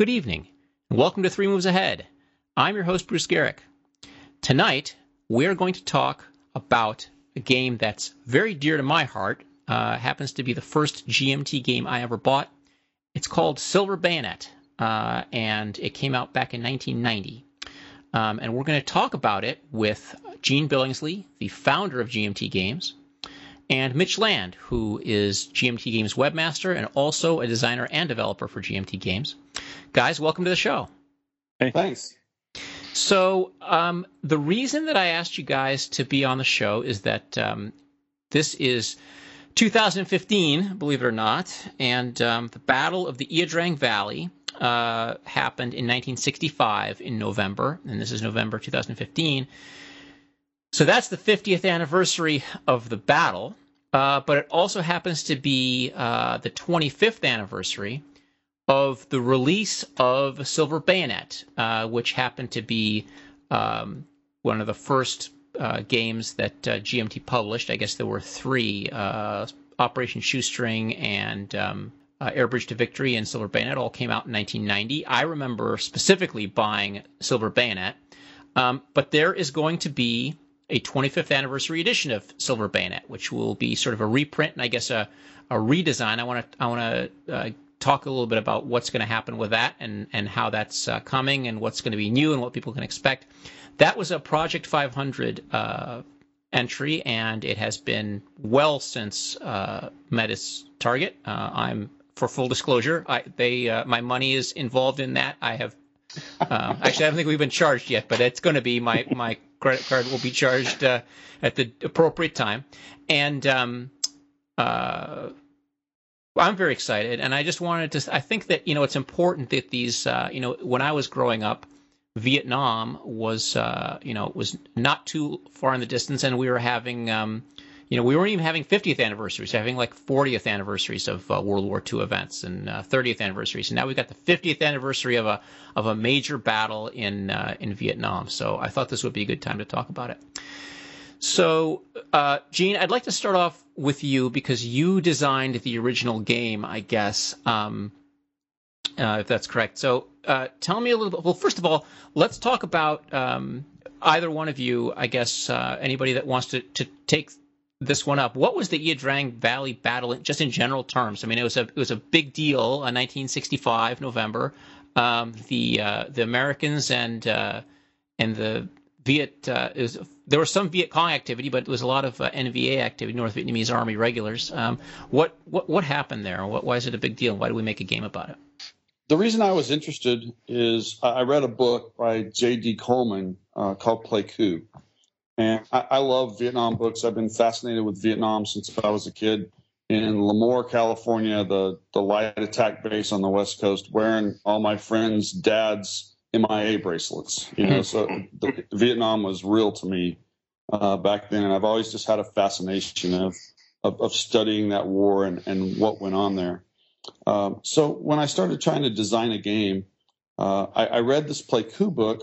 good evening, and welcome to Three Moves Ahead. I'm your host, Bruce Geryk. Tonight, we're going to talk about a game that's very dear to my heart. Uh, happens to be the first GMT game I ever bought. It's called Silver Bayonet, uh, and it came out back in 1990. Um, and we're going to talk about it with Gene Billingsley, the founder of GMT Games, and Mitch Land, who is GMT Games webmaster and also a designer and developer for GMT Games. Guys, welcome to the show. Hey. Thanks. So, um, the reason that I asked you guys to be on the show is that um, this is 2015, believe it or not, and um, the Battle of the Ia Drang Valley uh, happened in 1965 in November, and this is November 2015. So that's the 50th anniversary of the battle, uh, but it also happens to be uh, the 25th anniversary of the release of Silver Bayonet, uh, which happened to be um, one of the first uh, games that uh, GMT published. I guess there were three uh, Operation Shoestring and um, uh, Airbridge to Victory and Silver Bayonet all came out in 1990. I remember specifically buying Silver Bayonet, um, but there is going to be a 25th anniversary edition of Silver Bayonet, which will be sort of a reprint and I guess a, a redesign. I want to I want to uh, talk a little bit about what's going to happen with that and, and how that's uh, coming and what's going to be new and what people can expect. That was a Project 500 uh, entry, and it has been well since uh, met its target. Uh, I'm, for full disclosure, I, they uh, my money is involved in that. I have uh, actually, I don't think we've been charged yet, but it's going to be my my credit card will be charged at the appropriate time, and um, I'm very excited, and I just wanted to. I think that you know it's important that these. Uh, you know, when I was growing up, Vietnam was uh, you know was not too far in the distance, and we were having. Um, you know, we weren't even having 50th anniversaries, having like 40th anniversaries of uh, World War II events and 30th uh, anniversaries. And now we've got the 50th anniversary of a of a major battle in uh, in Vietnam. So I thought this would be a good time to talk about it. So, uh, Gene, I'd like to start off with you because you designed the original game, I guess, um, uh, if that's correct. So, uh, tell me a little bit. Well, first of all, let's talk about um, either one of you. I guess uh, anybody that wants to to take this one up. What was the Ia Drang Valley battle, just in general terms? I mean, it was a it was a big deal. in 1965 November. Um, the uh, the Americans and uh, and the Viet uh, is there was some Viet Cong activity, but it was a lot of uh, NVA activity, North Vietnamese Army regulars. Um, what what what happened there? What, why is it a big deal? Why do we make a game about it? The reason I was interested is I read a book by J.D. Coleman uh, called Pleiku, and I, I, love Vietnam books. I've been fascinated with Vietnam since I was a kid. In Lemoore, California, the the light attack base on the west coast, wearing all my friends' dads MIA bracelets. You know, so the, Vietnam was real to me uh, back then, and I've always just had a fascination of of, of studying that war and, and what went on there. Um, so when I started trying to design a game, uh, I, I, read this Pleiku book,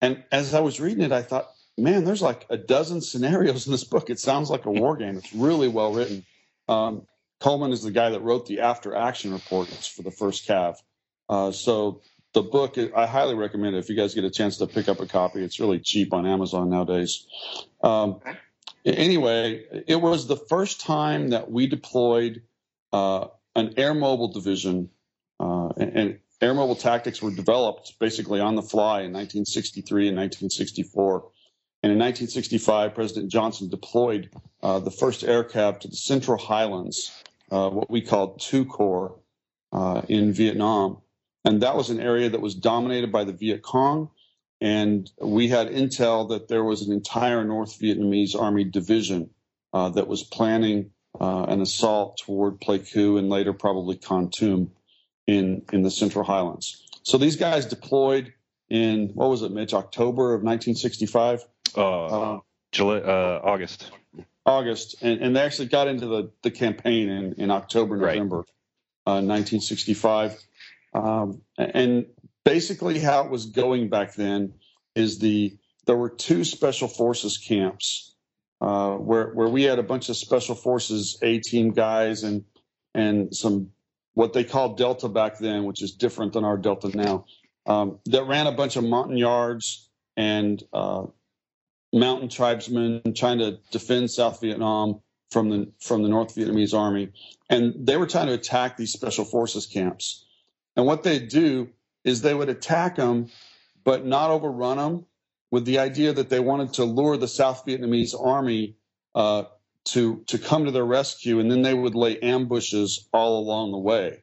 and as I was reading it, I thought, man, there's like a dozen scenarios in this book. It sounds like a war game. It's really well written. Um, Coleman is the guy that wrote the after action reports for the first Cav. Uh, so the book i highly recommend it if you guys get a chance to pick up a copy. It's really cheap on amazon nowadays. Um, anyway it was the first time that we deployed uh, an air mobile division uh, and, and, air mobile tactics were developed basically on the fly in 1963 and 1964 and in 1965 president johnson deployed uh, the first air cav to the central highlands uh, what we called two corps uh, in vietnam and that was an area that was dominated by the Viet Cong. And we had intel that there was an entire North Vietnamese Army division uh, that was planning uh, an assault toward Pleiku and later probably Kon Tum in, in the Central Highlands. So these guys deployed in, what was it, Mitch, October of 1965? Uh, uh, July, uh, August. August. And, and they actually got into the, the campaign in, in October, November right. 1965. Um, and basically, how it was going back then is the there were two special forces camps uh, where where we had a bunch of special forces A team guys and and some what they called Delta back then, which is different than our Delta now, um, that ran a bunch of Montagnards and uh, mountain tribesmen trying to defend South Vietnam from the from the North Vietnamese army, and they were trying to attack these special forces camps. And what they'd do is they would attack them, but not overrun them, with the idea that they wanted to lure the South Vietnamese army uh, to to come to their rescue, and then they would lay ambushes all along the way.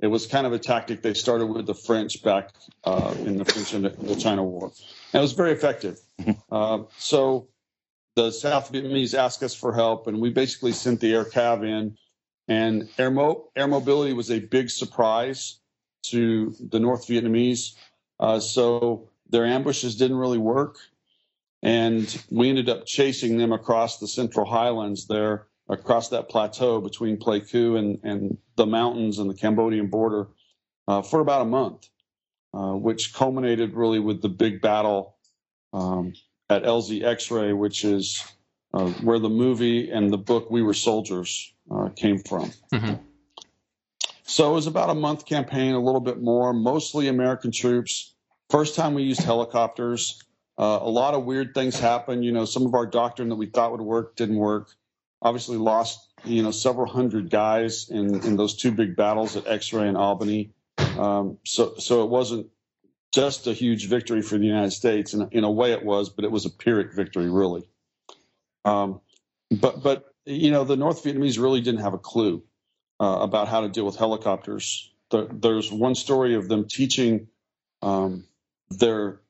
It was kind of a tactic they started with the French back uh, in the French Indochina War, and it was very effective. Uh, so the South Vietnamese asked us for help, and we basically sent the air cav in. And air, mo- air mobility was a big surprise to the North Vietnamese. Uh, so their ambushes didn't really work. And we ended up chasing them across the central highlands there, across that plateau between Pleiku and, and the mountains and the Cambodian border uh, for about a month, uh, which culminated really with the big battle um, at LZ X ray, which is uh, where the movie and the book We Were Soldiers uh, came from. Mm-hmm. So it was about a month campaign, a little bit more, mostly American troops. First time we used helicopters. Uh, a lot of weird things happened. You know, some of our doctrine that we thought would work didn't work. Obviously, lost you know several hundred guys in in those two big battles at X-ray and Albany. Um, so so it wasn't just a huge victory for the United States. And in a way, it was, but it was a Pyrrhic victory, really. Um, but but you know, the North Vietnamese really didn't have a clue uh, about how to deal with helicopters. The, there's one story of them teaching um, their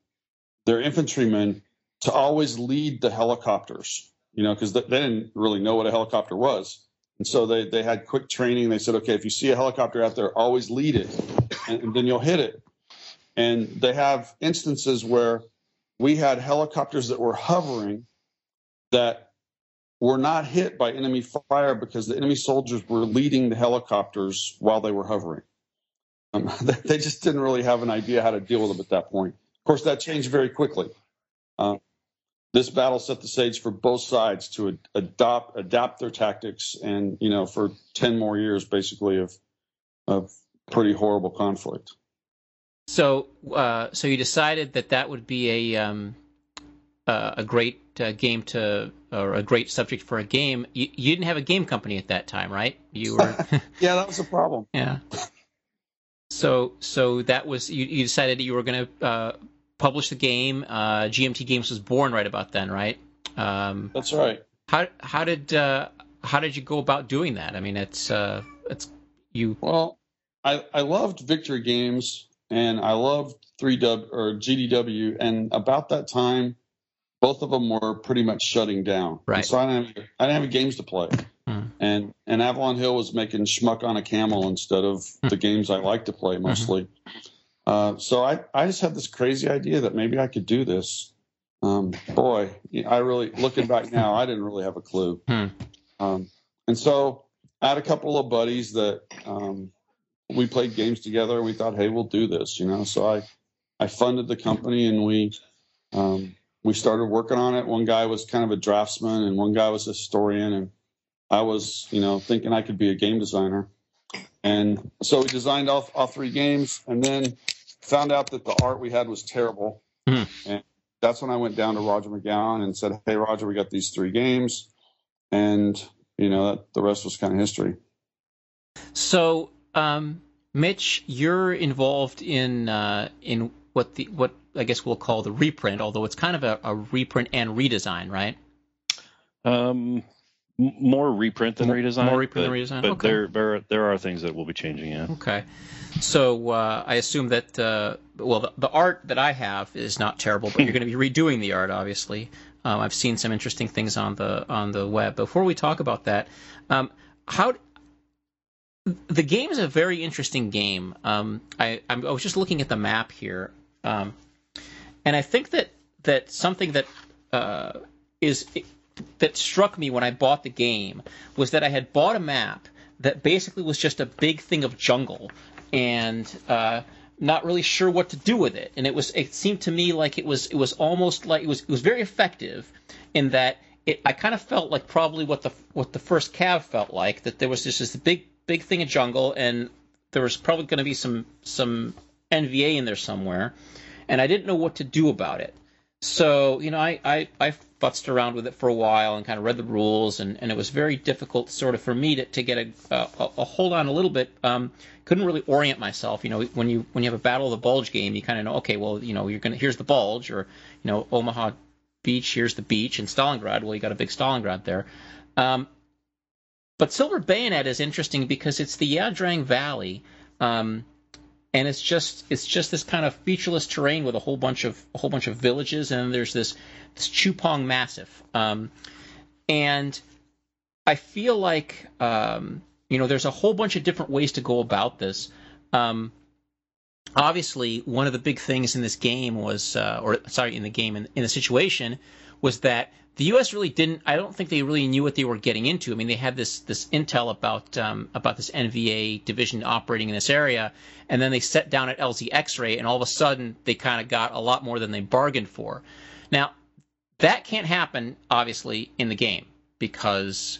their infantrymen to always lead the helicopters, you know, because they, didn't really know what a helicopter was. And so they, they had quick training. They said, okay, if you see a helicopter out there, always lead it, and, and then you'll hit it. And they have instances where we had helicopters that were hovering that were not hit by enemy fire because the enemy soldiers were leading the helicopters while they were hovering. Um, they just didn't really have an idea how to deal with them at that point. Of course, that changed very quickly. Uh, this battle set the stage for both sides to ad- adopt adapt their tactics, and you know, for ten more years, basically of of pretty horrible conflict. So, uh, so you decided that that would be a um, uh, a great uh, game to or a great subject for a game. You, you, didn't have a game company at that time, right? You were. yeah, that was a problem. Yeah. So, so that was you, you decided that you were going to uh, publish the game. Uh, GMT Games was born right about then, right? Um, That's right. How how did uh, how did you go about doing that? I mean, it's it's you. Well, I I loved Victory Games and I loved 3W or GDW. And about that time, both of them were pretty much shutting down. Right. And so I didn't, have, I didn't have any games to play. Hmm. And and Avalon Hill was making schmuck on a camel instead of hmm. the games I like to play mostly. Mm-hmm. Uh, so I, I just had this crazy idea that maybe I could do this. Um, boy, I really looking back now, I didn't really have a clue. Hmm. Um, and so I had a couple of buddies that um, we played games together. We thought, hey, we'll do this, you know. So I, I funded the company and we, um, we started working on it. One guy was kind of a draftsman and one guy was a historian, and I was, you know, thinking I could be a game designer. And so we designed all, all three games, and then found out that the art we had was terrible. Mm. And that's when I went down to Rodger MacGowan and said, "Hey, Rodger, we got these three games," and you know, that, the rest was kind of history. So um, Mitch, you're involved in uh, in what the what I guess we'll call the reprint, although it's kind of a, a reprint and redesign, right? Um, more reprint than redesign. More reprint but, than redesign. But okay. there, there, there are things that will be changing. Yeah. Okay. So uh, I assume that uh, well, the, the, art that I have is not terrible, but you're going to be redoing the art, obviously. Um, I've seen some interesting things on the on the web. Before we talk about that, um, how the game is a very interesting game. Um, I, I, was just looking at the map here, um, and I think that that something that uh, is that struck me when I bought the game was that I had bought a map that basically was just a big thing of jungle, and uh, not really sure what to do with it. And it was it seemed to me like it was it was almost like it was it was very effective in that it, I kind of felt like probably what the what the first cav felt like that there was just this big big thing of jungle, and there was probably going to be some some NVA in there somewhere, and I didn't know what to do about it. So you know, I I, I around with it for a while and kind of read the rules, and, and it was very difficult, sort of, for me to, to get a, a, a hold on a little bit. Um, couldn't really orient myself. You know, when you when you have a Battle of the Bulge game, you kind of know, okay, well, you know, you're gonna here's the bulge, or you know, Omaha Beach, here's the beach, and Stalingrad, well, you got a big Stalingrad there. Um, but Silver Bayonet is interesting because it's the Ia Drang Valley. Um, and it's just it's just this kind of featureless terrain with a whole bunch of a whole bunch of villages, and there's this this Chu Pong Massif, um, and I feel like um, you know there's a whole bunch of different ways to go about this. Um, obviously, one of the big things in this game was, uh, or sorry, in the game in, in the situation was that the U.S. really didn't. I don't think they really knew what they were getting into. I mean, they had this this intel about um, about this NVA division operating in this area, and then they set down at LZ X-ray, and all of a sudden they kind of got a lot more than they bargained for. Now, that can't happen obviously in the game because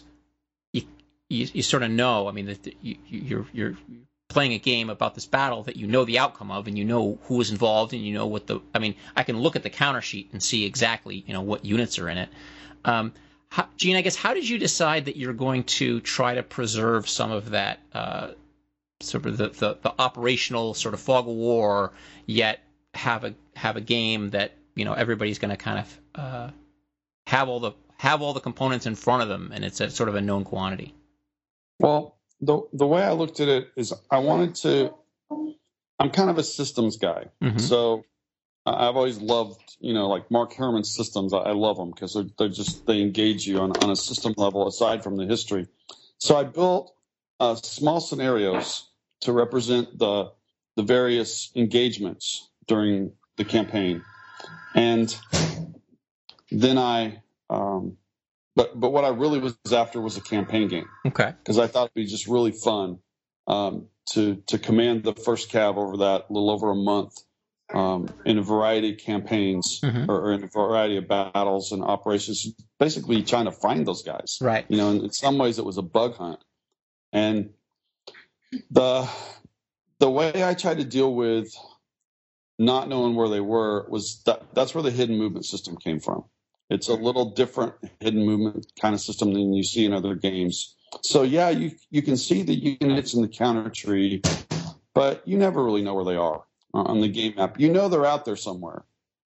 you you, you sort of know. I mean, that you, you're you're playing a game about this battle that you know the outcome of and you know who was involved and you know what the I mean I can look at the counter sheet and see exactly you know what units are in it. Um, how, Gene, I guess how did you decide that you're going to try to preserve some of that uh, sort of the, the, the operational sort of fog of war, yet have a have a game that you know everybody's going to kind of uh, have all the have all the components in front of them and it's a sort of a known quantity. Well, the the way I looked at it is I wanted to. I'm kind of a systems guy, mm-hmm. so I've always loved you know like Mark Herman's systems. I, love them because they're, they're just they engage you on on a system level aside from the history. So I built uh, small scenarios to represent the the various engagements during the campaign, and then I um, but but what I really was after was a campaign game. Okay. Because I thought it'd be just really fun um, to to command the first cav over that little over a month um, in a variety of campaigns mm-hmm. or, or, in a variety of battles and operations. Basically, trying to find those guys. Right. You know, in some ways it was a bug hunt, and the the way I tried to deal with not knowing where they were was that that's where the hidden movement system came from. It's a little different hidden movement kind of system than you see in other games. So yeah, you you can see the units in the counter tree, but you never really know where they are on the game map. You know they're out there somewhere,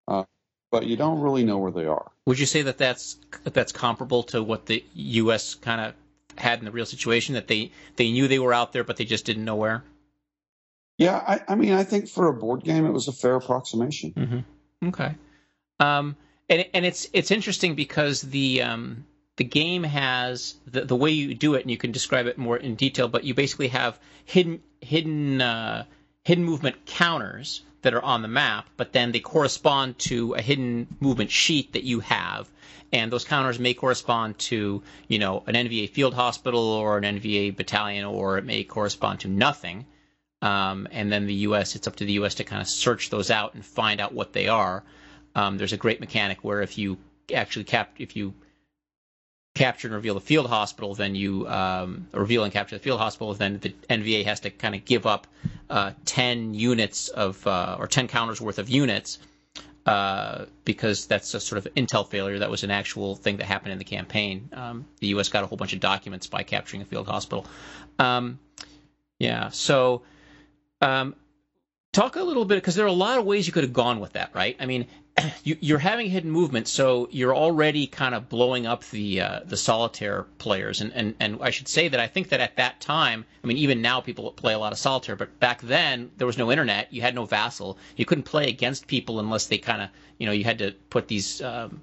uh, but you don't really know where they are. Would you say that that's that's comparable to what the U.S. kind of had in the real situation that they they knew they were out there, but they just didn't know where? Yeah, I, I mean, I think for a board game, it was a fair approximation. Mm-hmm. Okay. Um, and and it's it's interesting because the um, the game has the, the way you do it, and you can describe it more in detail. But you basically have hidden hidden uh, hidden movement counters that are on the map, but then they correspond to a hidden movement sheet that you have, and those counters may correspond to you know an NVA field hospital or an NVA battalion, or it may correspond to nothing. Um, and then the U.S. It's up to the U.S. to kind of search those out and find out what they are. Um, there's a great mechanic where if you actually cap if you capture and reveal the field hospital, then you um, reveal and capture the field hospital, then the NVA has to kind of give up uh, 10 units of uh, or 10 counters worth of units uh, because that's a sort of intel failure. That was an actual thing that happened in the campaign. Um, the U.S. got a whole bunch of documents by capturing a field hospital. Um, yeah, so um, talk a little bit because there are a lot of ways you could have gone with that, right? I mean, you, are having hidden movement, so you're already kind of blowing up the uh, the solitaire players, and, and and I should say that I think that at that time, I mean, even now people play a lot of solitaire, but back then there was no internet, you had no vassal, you couldn't play against people unless they kind of, you know, you had to put these. Um,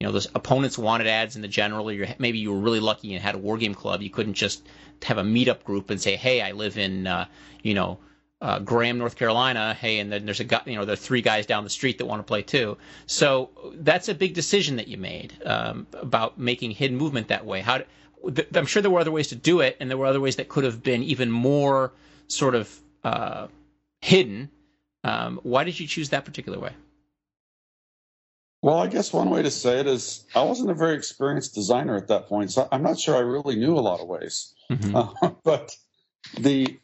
you know, those opponents wanted ads in the general, or maybe you were really lucky and had a war game club. You couldn't just have a meetup group and say, "Hey, I live in, uh, you know, uh, Graham, North Carolina. Hey, and then there's a guy, you know, there are three guys down the street that want to play too. So that's a big decision that you made um, about making hidden movement that way. How? th- I'm sure there were other ways to do it, and there were other ways that could have been even more sort of uh, hidden. Um, why did you choose that particular way? Well, I guess one way to say it is I wasn't a very experienced designer at that point, so I'm not sure I really knew a lot of ways. Mm-hmm. Uh, but the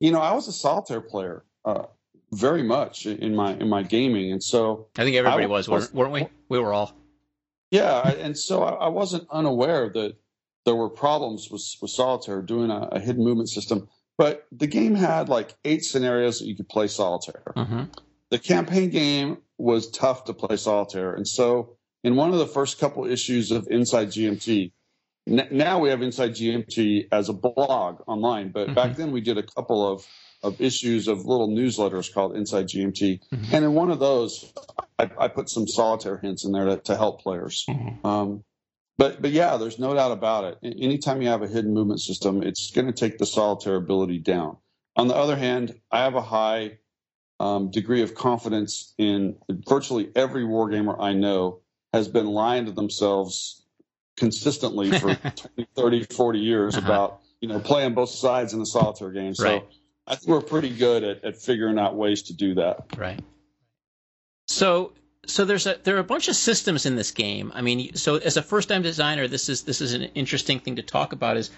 you know, I was a solitaire player uh, very much in my in my gaming, and so I think everybody I was, was- weren't we? We were all. yeah, and so I, wasn't unaware that there were problems with with solitaire doing a, a hidden movement system. But the game had like eight scenarios that you could play solitaire. hmm the campaign game was tough to play solitaire. And so, in one of the first couple issues of Inside GMT, now we have Inside GMT as a blog online, but back then we did a couple of, of issues of little newsletters called Inside GMT. Mhm. And in one of those, I, I put some solitaire hints in there to, to help players. Mhm. Um, but but yeah, there's no doubt about it. Anytime you have a hidden movement system, it's going to take the solitaire ability down. On the other hand, I have a high um, degree of confidence in virtually every wargamer I know has been lying to themselves consistently for 20, 30, 40 years Uh-huh. about you know playing both sides in the solitaire game. So Right. I think we're pretty good at, at figuring out ways to do that. Right. So so there's a there are a bunch of systems in this game. I mean, so as a first time designer, this is this is an interesting thing to talk about. Is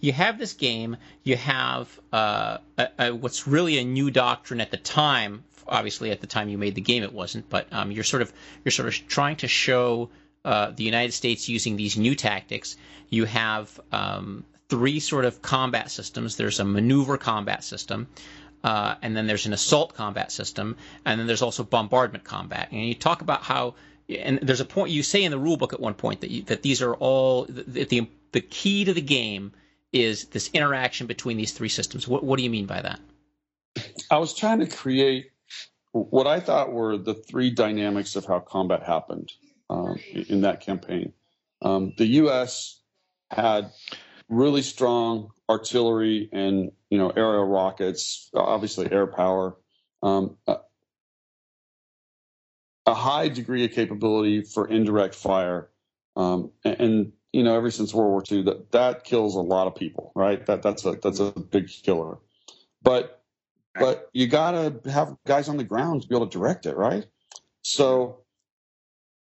you have this game, you have uh, a, a, what's really a new doctrine at the time. Obviously, at the time you made the game, it wasn't. But um, you're sort of you're sort of trying to show uh, the United States using these new tactics. You have um, three sort of combat systems. There's a maneuver combat system. Uh, and then there's an assault combat system, and then there's also bombardment combat. And you talk about how, and there's a point you say in the rule book at one point that you, that these are all that the the key to the game is this interaction between these three systems. What what do you mean by that? I was trying to create what I thought were the three dynamics of how combat happened um, in that campaign. Um, the U.S. had really strong artillery and you know aerial rockets, obviously air power, um, a, a high degree of capability for indirect fire, um, and, and you know ever since World War II that that kills a lot of people, right? That that's a that's a big killer, but but you gotta have guys on the ground to be able to direct it, right? So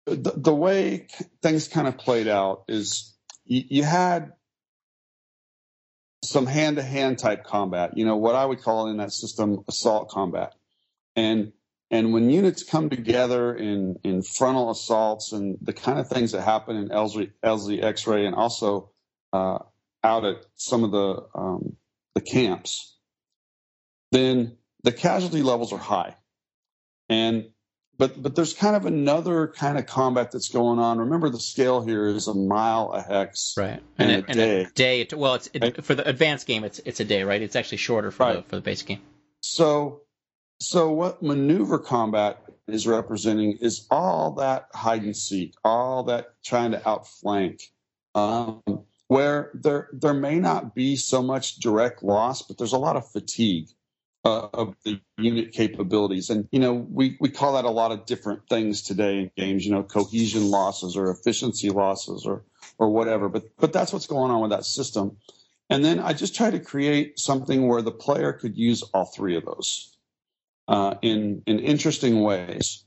the, the way things kind of played out is you, you had some hand-to-hand type combat, you know, what I would call in that system assault combat. And and when units come together in in frontal assaults and the kind of things that happen in LZ, LZ X-ray and also uh, out at some of the um, the camps, then the casualty levels are high. And but but there's kind of another kind of combat that's going on. Remember, the scale here is a mile a hex. Right. And And, a and a day. day. well, it's it, Right. for the advanced game. It's it's a day, right? It's actually shorter for the Right. for the basic game. So, so what maneuver combat is representing is all that hide and seek, all that trying to outflank, um, where there there may not be so much direct loss, but there's a lot of fatigue uh, of the unit capabilities, and you know we we call that a lot of different things today in games, you know, cohesion losses or efficiency losses or or whatever. But but that's what's going on with that system. And then I just try to create something where the player could use all three of those uh, in in interesting ways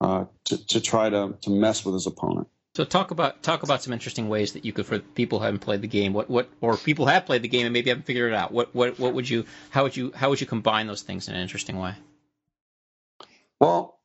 uh, to to try to to mess with his opponent. So talk about talk about some interesting ways that you could for people who haven't played the game. What what or people have played the game and maybe haven't figured it out. What what what would you how would you how would you combine those things in an interesting way? Well,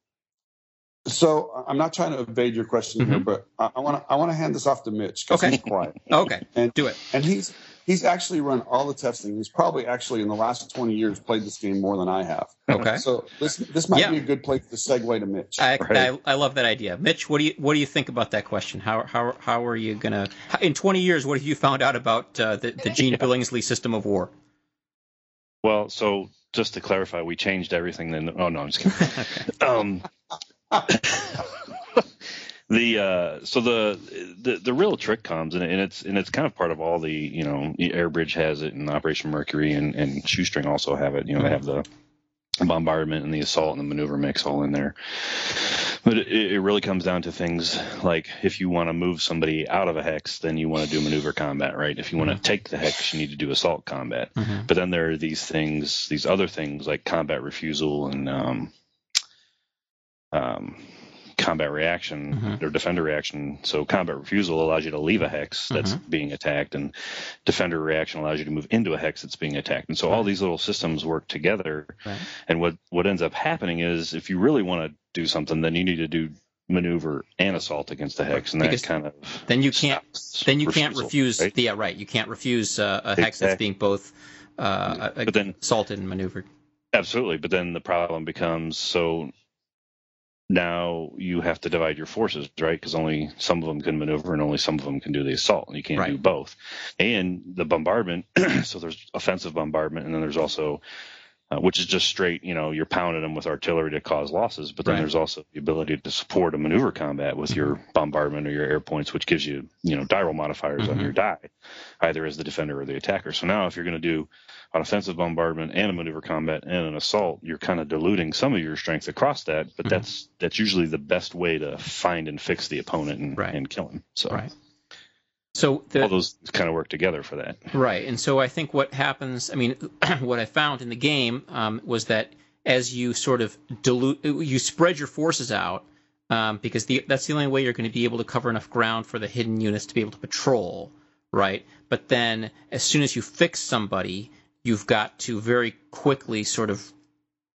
so I'm not trying to evade your question here, Mhm. but I want to I want to hand this off to Mitch because Okay. he's quiet Okay, and do it. and he's he's actually run all the testing. He's probably actually in the last 20 years played this game more than I have. Okay. So this this might Yeah. be a good place to segue to Mitch. I, Right. I, I love that idea, Mitch. What do you what do you think about that question? How how how are you gonna in 20 years? What have you found out about uh, the the Gene Billingsley system of war? Well, so just to clarify, we changed everything. Then, oh no, I'm just kidding. um, the uh, so the, the the real trick comes, and, and it's and it's kind of part of all the you know Airbridge has it, and Operation Mercury and and Shoestring also have it. You know, they have the bombardment and the assault and the maneuver mix all in there. But it, it really comes down to things like if you want to move somebody out of a hex, then you want to do maneuver combat, right? If you want to take the hex, you need to do assault combat. Mm-hmm. But then there are these things, these other things like combat refusal and um, um, combat reaction Mhm. or defender reaction. So combat refusal allows you to leave a hex that's being attacked, and defender reaction allows you to move into a hex that's being attacked. And so all these little systems work together. Right. And what what ends up happening is if you really want to do something, then you need to do maneuver and assault against the hex, and that Because kind of Then you can't. Then you can't refuse. right? Yeah, right. You can't refuse uh, a hex that's being both uh, But then assaulted and maneuvered. Absolutely, but then the problem becomes so now you have to divide your forces, right? Because only some of them can maneuver and only some of them can do the assault, and you can't do both. And the bombardment, so there's offensive bombardment, and then there's also, uh, which is just straight, you know, you're pounding them with artillery to cause losses, but then Right. there's also the ability to support a maneuver combat with your bombardment or your air points, which gives you, you know, die roll modifiers on Mhm. your die, either as the defender or the attacker. So now if you're going to do an offensive bombardment and a maneuver combat and an assault, you're kind of diluting some of your strength across that. But Mhm. that's that's usually the best way to find and fix the opponent and, Right. and kill him. So Right. So the, all those kind of work together for that. Right, and so I think what happens, I mean, what I found in the game um, was that as you sort of dilute, you spread your forces out um, because the, that's the only way you're going to be able to cover enough ground for the hidden units to be able to patrol, right? But then as soon as you fix somebody, you've got to very quickly sort of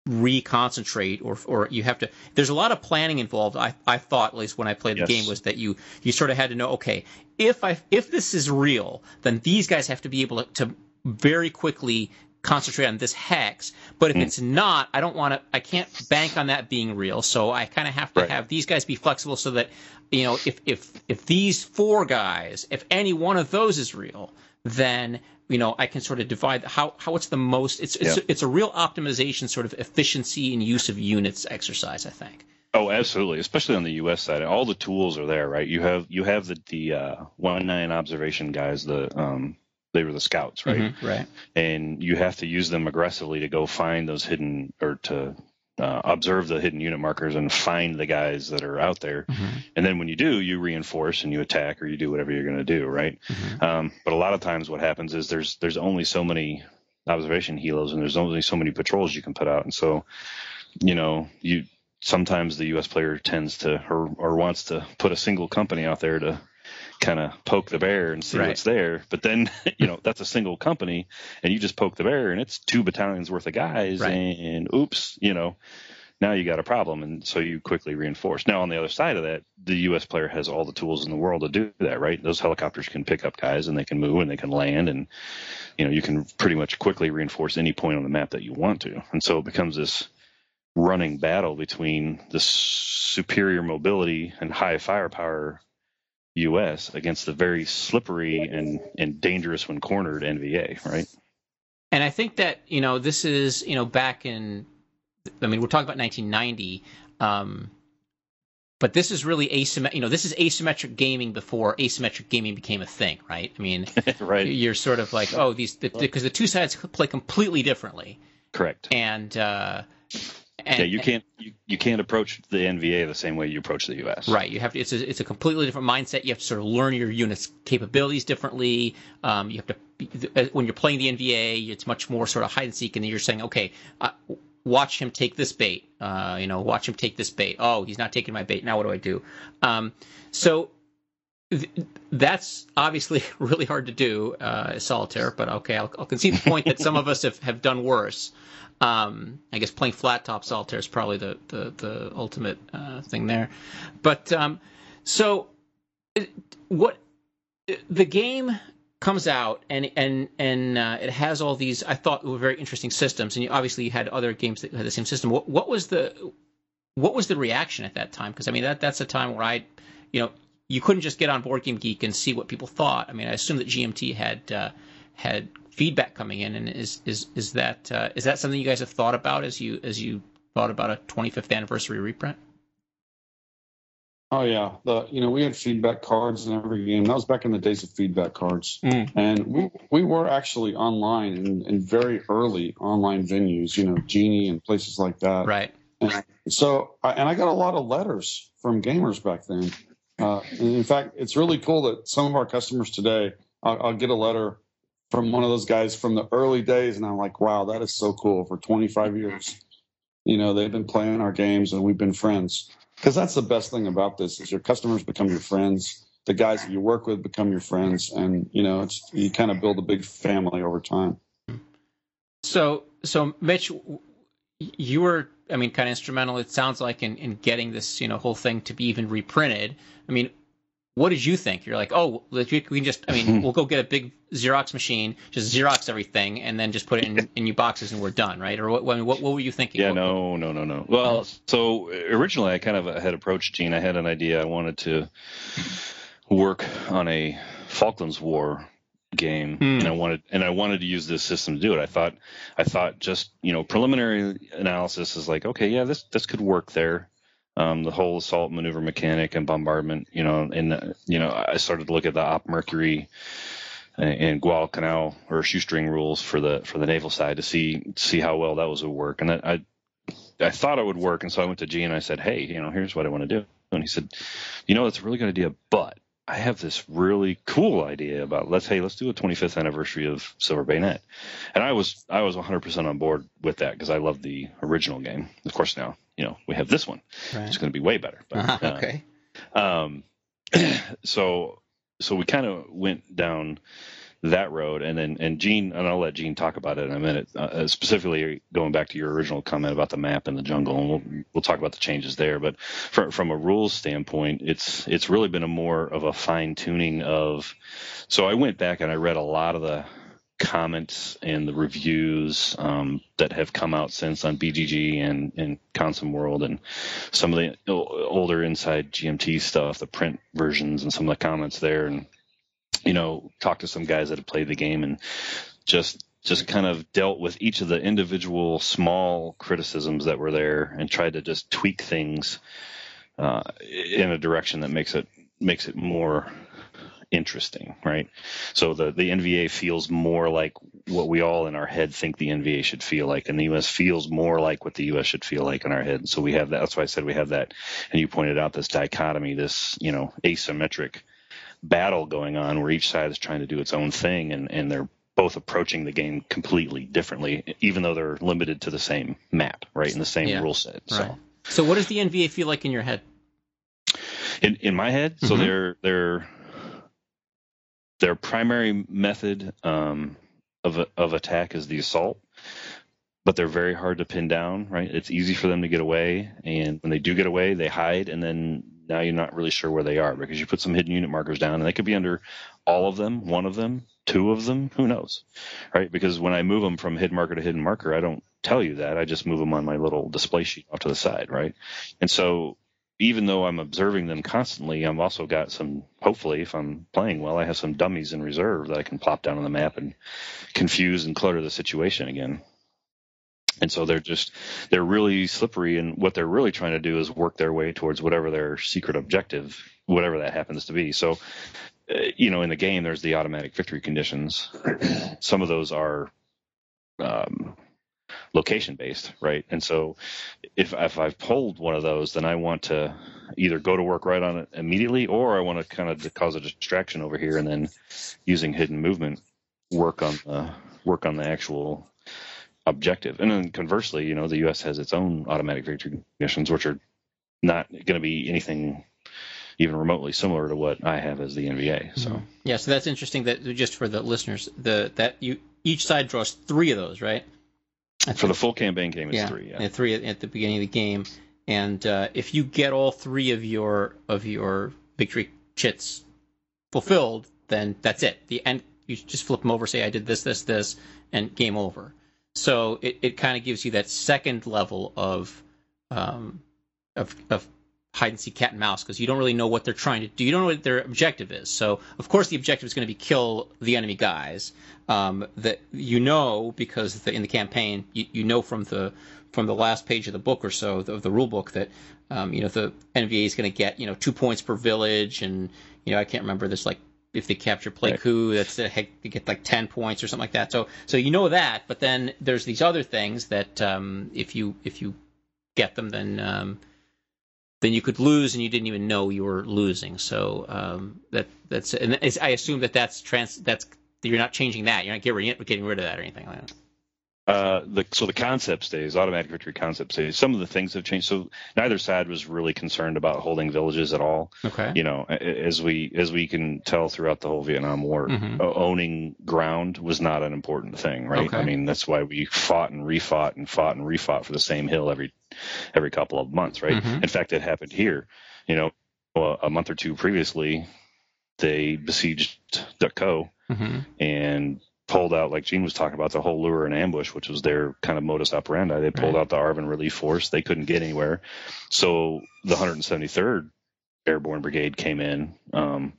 reconcentrate or or you have to there's a lot of planning involved i i thought at least when i played the game was that you you sort of had to know okay if i if this is real then these guys have to be able to, to very quickly concentrate on this hex but if Mm. it's not i don't want to i can't bank on that being real so i kind of have to Right. have these guys be flexible so that you know if if if these four guys if any one of those is real then you know I can sort of divide how how it's the most it's it's Yeah. it's a real optimization sort of efficiency and use of units exercise I think. Oh, absolutely. Especially on the U.S. side, all the tools are there, right? You have you have the the uh, one nine observation guys, the um, they were the scouts, right? Mhm, right. And you have to use them aggressively to go find those hidden or to uh, observe the hidden unit markers and find the guys that are out there. Mhm, And then when you do, you reinforce and you attack or you do whatever you're going to do, right? mhm. Um, but a lot of times, what happens is there's there's only so many observation helos and there's only so many patrols you can put out, and so you know you sometimes the U.S. player tends to or or wants to put a single company out there to kind of poke the bear and see Right. what's there. But then you know that's a single company, and you just poke the bear, and it's two battalions worth of guys, Right. and oops, you know. Now you got a problem, and so you quickly reinforce. Now on the other side of that, the U.S. player has all the tools in the world to do that, right? Those helicopters can pick up guys, and they can move, and they can land, and you know you can pretty much quickly reinforce any point on the map that you want to. And so it becomes this running battle between the superior mobility and high firepower U.S. against the very slippery and and dangerous when cornered NVA, right? And I think that you know this is you know back in I mean we're talking about 1990 um but this is really asymmetric you know this is asymmetric gaming before asymmetric gaming became a thing right i mean right. you're sort of like oh these because the, two sides play completely differently Correct. and uh and, yeah, you can't you, you can't approach the NVA the same way you approach the U.S. Right. You have to. It's a, it's a completely different mindset. You have to sort of learn your unit's capabilities differently. Um, you have to when you're playing the NVA, it's much more sort of hide and seek, and then you're saying, okay, uh, watch him take this bait. Uh, you know, watch him take this bait. Oh, he's not taking my bait. Now what do I do? Um, so that's obviously really hard to do uh, solitaire. But okay, I'll, I'll concede the point that some of us have, have done worse. Um, I guess playing flat top solitaire is probably the the, the ultimate uh, thing there. But um, so what the game comes out and and and uh, it has all these I thought were very interesting systems, and you obviously you had other games that had the same system. What, what was the what was the reaction at that time? Because I mean that that's a time where I, you know, you couldn't just get on Board Game Geek and see what people thought. I mean, I assume that GMT had uh, had feedback coming in, and is is is that uh, is that something you guys have thought about as you as you thought about a 25th anniversary reprint? Oh yeah, the you know we had feedback cards in every game. That was back in the days of feedback cards, Mm. and we we were actually online in, in very early online venues. You know, Genie and places like that. Right. And so, I, and I got a lot of letters from gamers back then. Uh, in fact, it's really cool that some of our customers today, I'll, I'll get a letter from one of those guys from the early days, and I'm like, wow, that is so cool. For 25 years, you know, they've been playing our games, and we've been friends. because that's the best thing about this is your customers become your friends the guys that you work with become your friends and you know it's you kind of build a big family over time so so mitch you were i mean kind of instrumental it sounds like in, in getting this you know whole thing to be even reprinted. I mean what did you think? You're like oh we can just i mean we'll go get a big xerox machine just xerox everything and then just put it in, in your boxes and we're done right? Or what, what, what were you thinking? Yeah what, no no no no. Well oh. so originally i kind of uh, had approached gene. I had an idea. I wanted to work on a falklands war game Hmm. and I wanted and I wanted to use this system to do it. I thought I thought just, you know, preliminary analysis is like, okay, yeah, this this could work there. Um, the whole assault maneuver mechanic and bombardment, you know, and uh, you know, I started to look at the Op Mercury and, and Guadalcanal or shoestring rules for the for the naval side to see see how well that was would work. And I, I I thought it would work, and so I went to Gene and I said, hey, you know, here's what I want to do. And he said, you know, it's a really good idea, but I have this really cool idea about let's hey let's do a 25th anniversary of Silver Bayonet, and I was I was 100% on board with that because I love the original game. Of course, now you know we have this one. right. It's going to be way better. But, Uh-huh, uh, okay um, so so we kind of went down that road, and then and Gene and I'll let Gene talk about it in a minute. Uh, specifically, going back to your original comment about the map and the jungle, and we'll we'll talk about the changes there. But from from a rules standpoint, it's it's really been a more of a fine tuning of. So I went back and I read a lot of the comments and the reviews um, that have come out since on BGG and and ConsimWorld and some of the older inside GMT stuff, the print versions and some of the comments there, and you know, talked to some guys that have played the game and just just kind of dealt with each of the individual small criticisms that were there and tried to just tweak things uh, in a direction that makes it makes it more interesting, right? So the the NVA feels more like what we all in our head think the NVA should feel like, and the US feels more like what the US should feel like in our head. So we have that. That's why I said we have that, and you pointed out this dichotomy, this you know asymmetric battle going on where each side is trying to do its own thing, and and they're both approaching the game completely differently, even though they're limited to the same map, right, in the same Yeah. rule set. So. right so what does the nva feel like in your head in in my head so Mhm. their their their primary method um, of of attack is the assault but they're very hard to pin down right? It's easy for them to get away and when they do get away they hide and then now you're not really sure where they are because you put some hidden unit markers down and they could be under all of them one of them two of them who knows right? Because when i move them from hidden marker to hidden marker i don't tell you that i just move them on my little display sheet off to the side right? And so even though I'm observing them constantly, I've also got some, hopefully, if I'm playing well, I have some dummies in reserve that I can plop down on the map and confuse and clutter the situation again. And so they're just, they're really slippery. And what they're really trying to do is work their way towards whatever their secret objective, whatever that happens to be. So, uh, you know, in the game, there's the automatic victory conditions. Some of those are, um, location based, right? And so if if I've pulled one of those, then I want to either go to work right on it immediately, or I want to kind of cause a distraction over here, and then using hidden movement work on the work on the actual objective. And then conversely, you know, the U.S. has its own automatic victory conditions, which are not going to be anything even remotely similar to what I have as the NVA. So yeah so that's interesting that just for the listeners the that you each side draws three of those right I for the think- full campaign game, it's yeah, three. Yeah. and three at, at the beginning of the game. And uh, if you get all three of your of your victory chits fulfilled, then that's it. The end. You just flip them over, say I did this, this, this, and game over. So it, it kind of gives you that second level of um, of, of hide and seek cat and mouse because you don't really know what they're trying to do. You don't know what their objective is. So of course the objective is going to be kill the enemy guys. Um, that you know because the, in the campaign you, you know from the from the last page of the book or so of the rule book that um, you know the NVA is going to get you know two points per village and you know I can't remember this like if they capture play Right. coup that's a heck they get like 10 points or something like that. So so you know that but then there's these other things that um, if you if you get them then um, then you could lose and you didn't even know you were losing. So um, that that's and I assume that that's trans that's you're not changing that. You're not getting rid, getting rid of that or anything like that Uh, the so the concept stays, automatic victory concept stays. Some of the things have changed. So neither side was really concerned about holding villages at all. Okay. You know, as we as we can tell throughout the whole Vietnam War, Mhm. owning ground was not an important thing, right? Okay. I mean, that's why we fought and refought and fought and refought for the same hill every every couple of months, right? Mhm. In fact, it happened here. You know, a month or two previously, they besieged Duc Co hmm and pulled out, like Gene was talking about, the whole lure and ambush, which was their kind of modus operandi. They pulled Right. out the ARVN Relief Force. They couldn't get anywhere. So the 173rd Airborne Brigade came in um,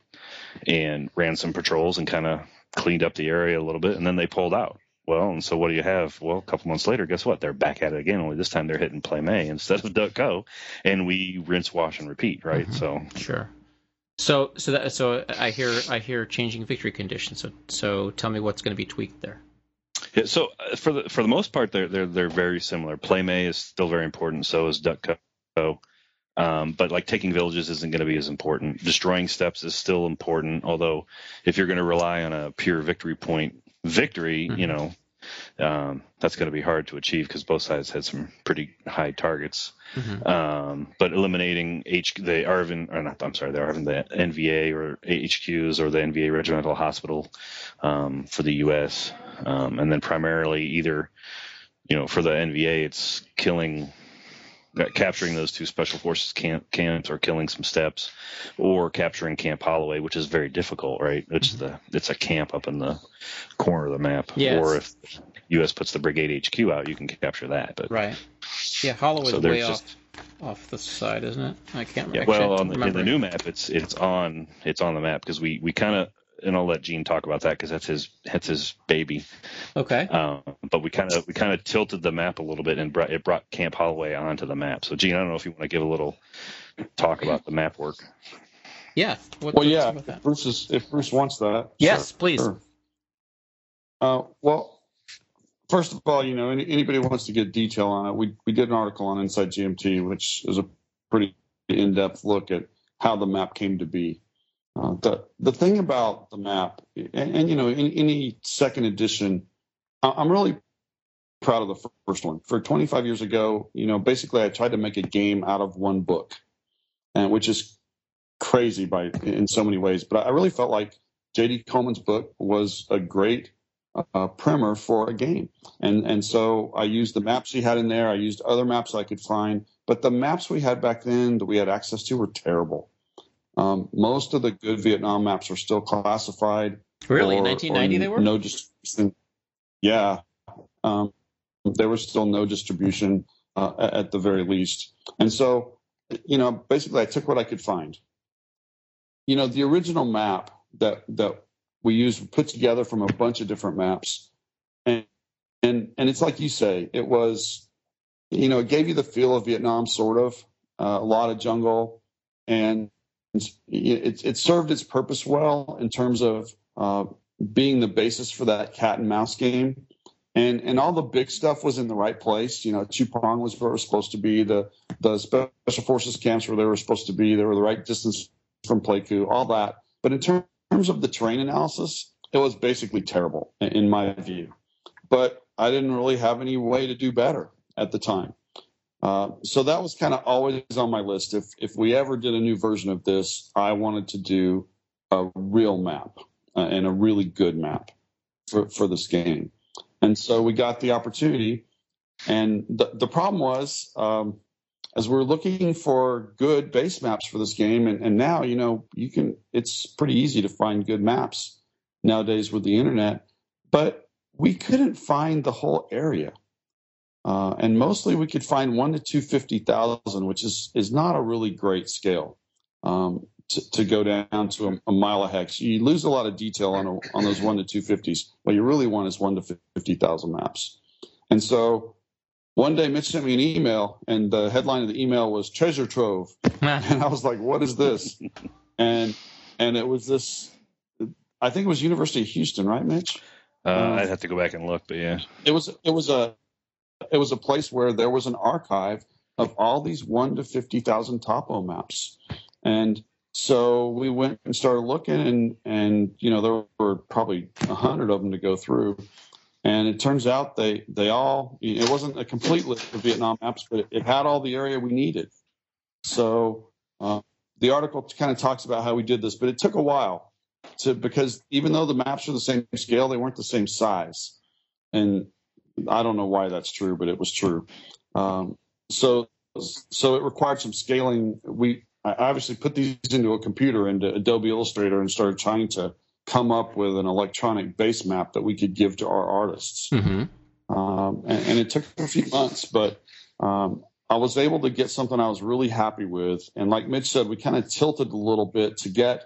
and ran some patrols and kind of cleaned up the area a little bit, and then they pulled out. Well, and so what do you have? Well, a couple months later, guess what? They're back at it again. Only this time they're hitting Plei Me instead of Duc Co. And we rinse, wash, and repeat, right? Mhm. So Sure. So so that so I hear I hear changing victory conditions. So so tell me what's going to be tweaked there. Yeah, so uh, for the for the most part, they're they're they're very similar. Plei Me is still very important. So is Duc Co. Um, but like taking villages isn't going to be as important. Destroying steps is still important. Although if you're going to rely on a pure victory point victory, you Mhm. know, um, that's going to be hard to achieve because both sides had some pretty high targets. Mhm. Um, but eliminating H the ARVN or not, I'm sorry, the ARVN the NVA or HQs or the NVA Regimental Hospital um, for the U.S. Um, and then primarily either you know for the NVA it's killing Uh, capturing those two special forces camp, camps or killing some steps or capturing Camp Holloway, which is very difficult, right? It's the it's a camp up in the corner of the map. Yes. Or if U.S. puts the brigade HQ out, you can capture that. But Right. Yeah, Hollow is so way there's off just off the side, isn't it? I can't yeah. I Well, on the, in the new map, it's it's on it's on the map because we we kind of and I'll let Gene talk about that because that's his that's his baby. Okay. Um, but we kind of we kind of tilted the map a little bit and brought, it brought Camp Holloway onto the map. So Gene, I don't know if you want to give a little talk about the map work. Yeah. What, Well, yeah, if Bruce is, if Bruce wants that. Yes, sure, please. sure. Uh, well, first of all, you know, any, anybody wants to get detail on it, we we did an article on Inside GMT, which is a pretty in-depth look at how the map came to be. Uh, the the thing about the map, and, and you know, in any second edition, I'm really proud of the first one. For 25 years ago, you know, basically I tried to make a game out of one book, and which is crazy by in so many ways. But I really felt like J.D. Coleman's book was a great uh, primer for a game, and and so I used the maps he had in there. I used other maps I could find, but the maps we had back then that we had access to were terrible. Um, most of the good Vietnam maps are still classified. Really? or- 1990 they were? No distribution. Yeah. Um, there was still no distribution uh, at at the very least. And so, you know, basically I took what I could find. You know, the original map that that we used put together from a bunch of different maps. And and and it's like you say, it was you know, it gave you the feel of Vietnam sort of, uh, a lot of jungle and it, it served its purpose well in terms of uh, being the basis for that cat and mouse game. And and all the big stuff was in the right place. You know, Chu Pong was where it was supposed to be. The the special forces camps where they were supposed to be. They were the right distance from Pleiku. All that. But in ter- terms of the terrain analysis, it was basically terrible in my view. But I didn't really have any way to do better at the time. Uh, so that was kind of always on my list. If if we ever did a new version of this, I wanted to do a real map uh, and a really good map for, for this game. And so we got the opportunity. And the, the problem was, um, as we are looking for good base maps for this game, and, and now, you know, you can, it's pretty easy to find good maps nowadays with the internet, but we couldn't find the whole area. Uh, and mostly we could find one to 250,000, which is, is not a really great scale. Um, to, to, go down to a, a, mile a hex. You lose a lot of detail on, a, on those 1 to 250s. What you really want is 1 to 50,000 maps. And so one day Mitch sent me an email, and the headline of the email was Treasure Trove. and I was like, what is this? and and it was this, I think it was University of Houston, right, Mitch? Uh, um, I'd have to go back and look, but yeah. It was it was a it was a place where there was an archive of all these 1 to 50,000 topo maps. And so we went and started looking and and you know there were probably a hundred of them to go through And it turns out they they all it wasn't a complete list of Vietnam maps, but it, it had all the area we needed. So uh, the article kind of talks about how we did this, but it took a while to because even though the maps are the same scale, they weren't the same size. And I don't know why that's true, but it was true. Um, so so it required some scaling. We I obviously put these into a computer into Adobe Illustrator and started trying to come up with an electronic base map that we could give to our artists. Mm-hmm. Um, and, and, it took a few months, but um, I was able to get something I was really happy with. And like Mitch said, we kind of tilted a little bit to get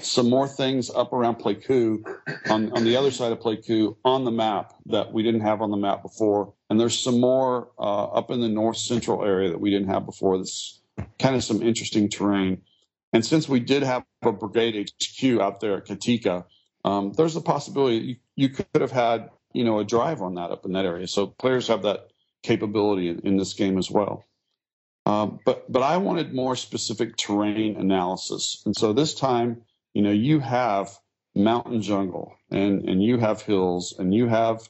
some more things up around Pleiku on, on the other side of Pleiku on the map that we didn't have on the map before. And there's some more uh, up in the north central area that we didn't have before. That's kind of some interesting terrain. And since we did have a brigade HQ out there at Catecka, um, there's a possibility you, you, could have had you know a drive on that up in that area. So players have that capability in, in this game as well. Um, but but I wanted more specific terrain analysis, and so this time, you know, you have mountain jungle, and and you have hills, and you have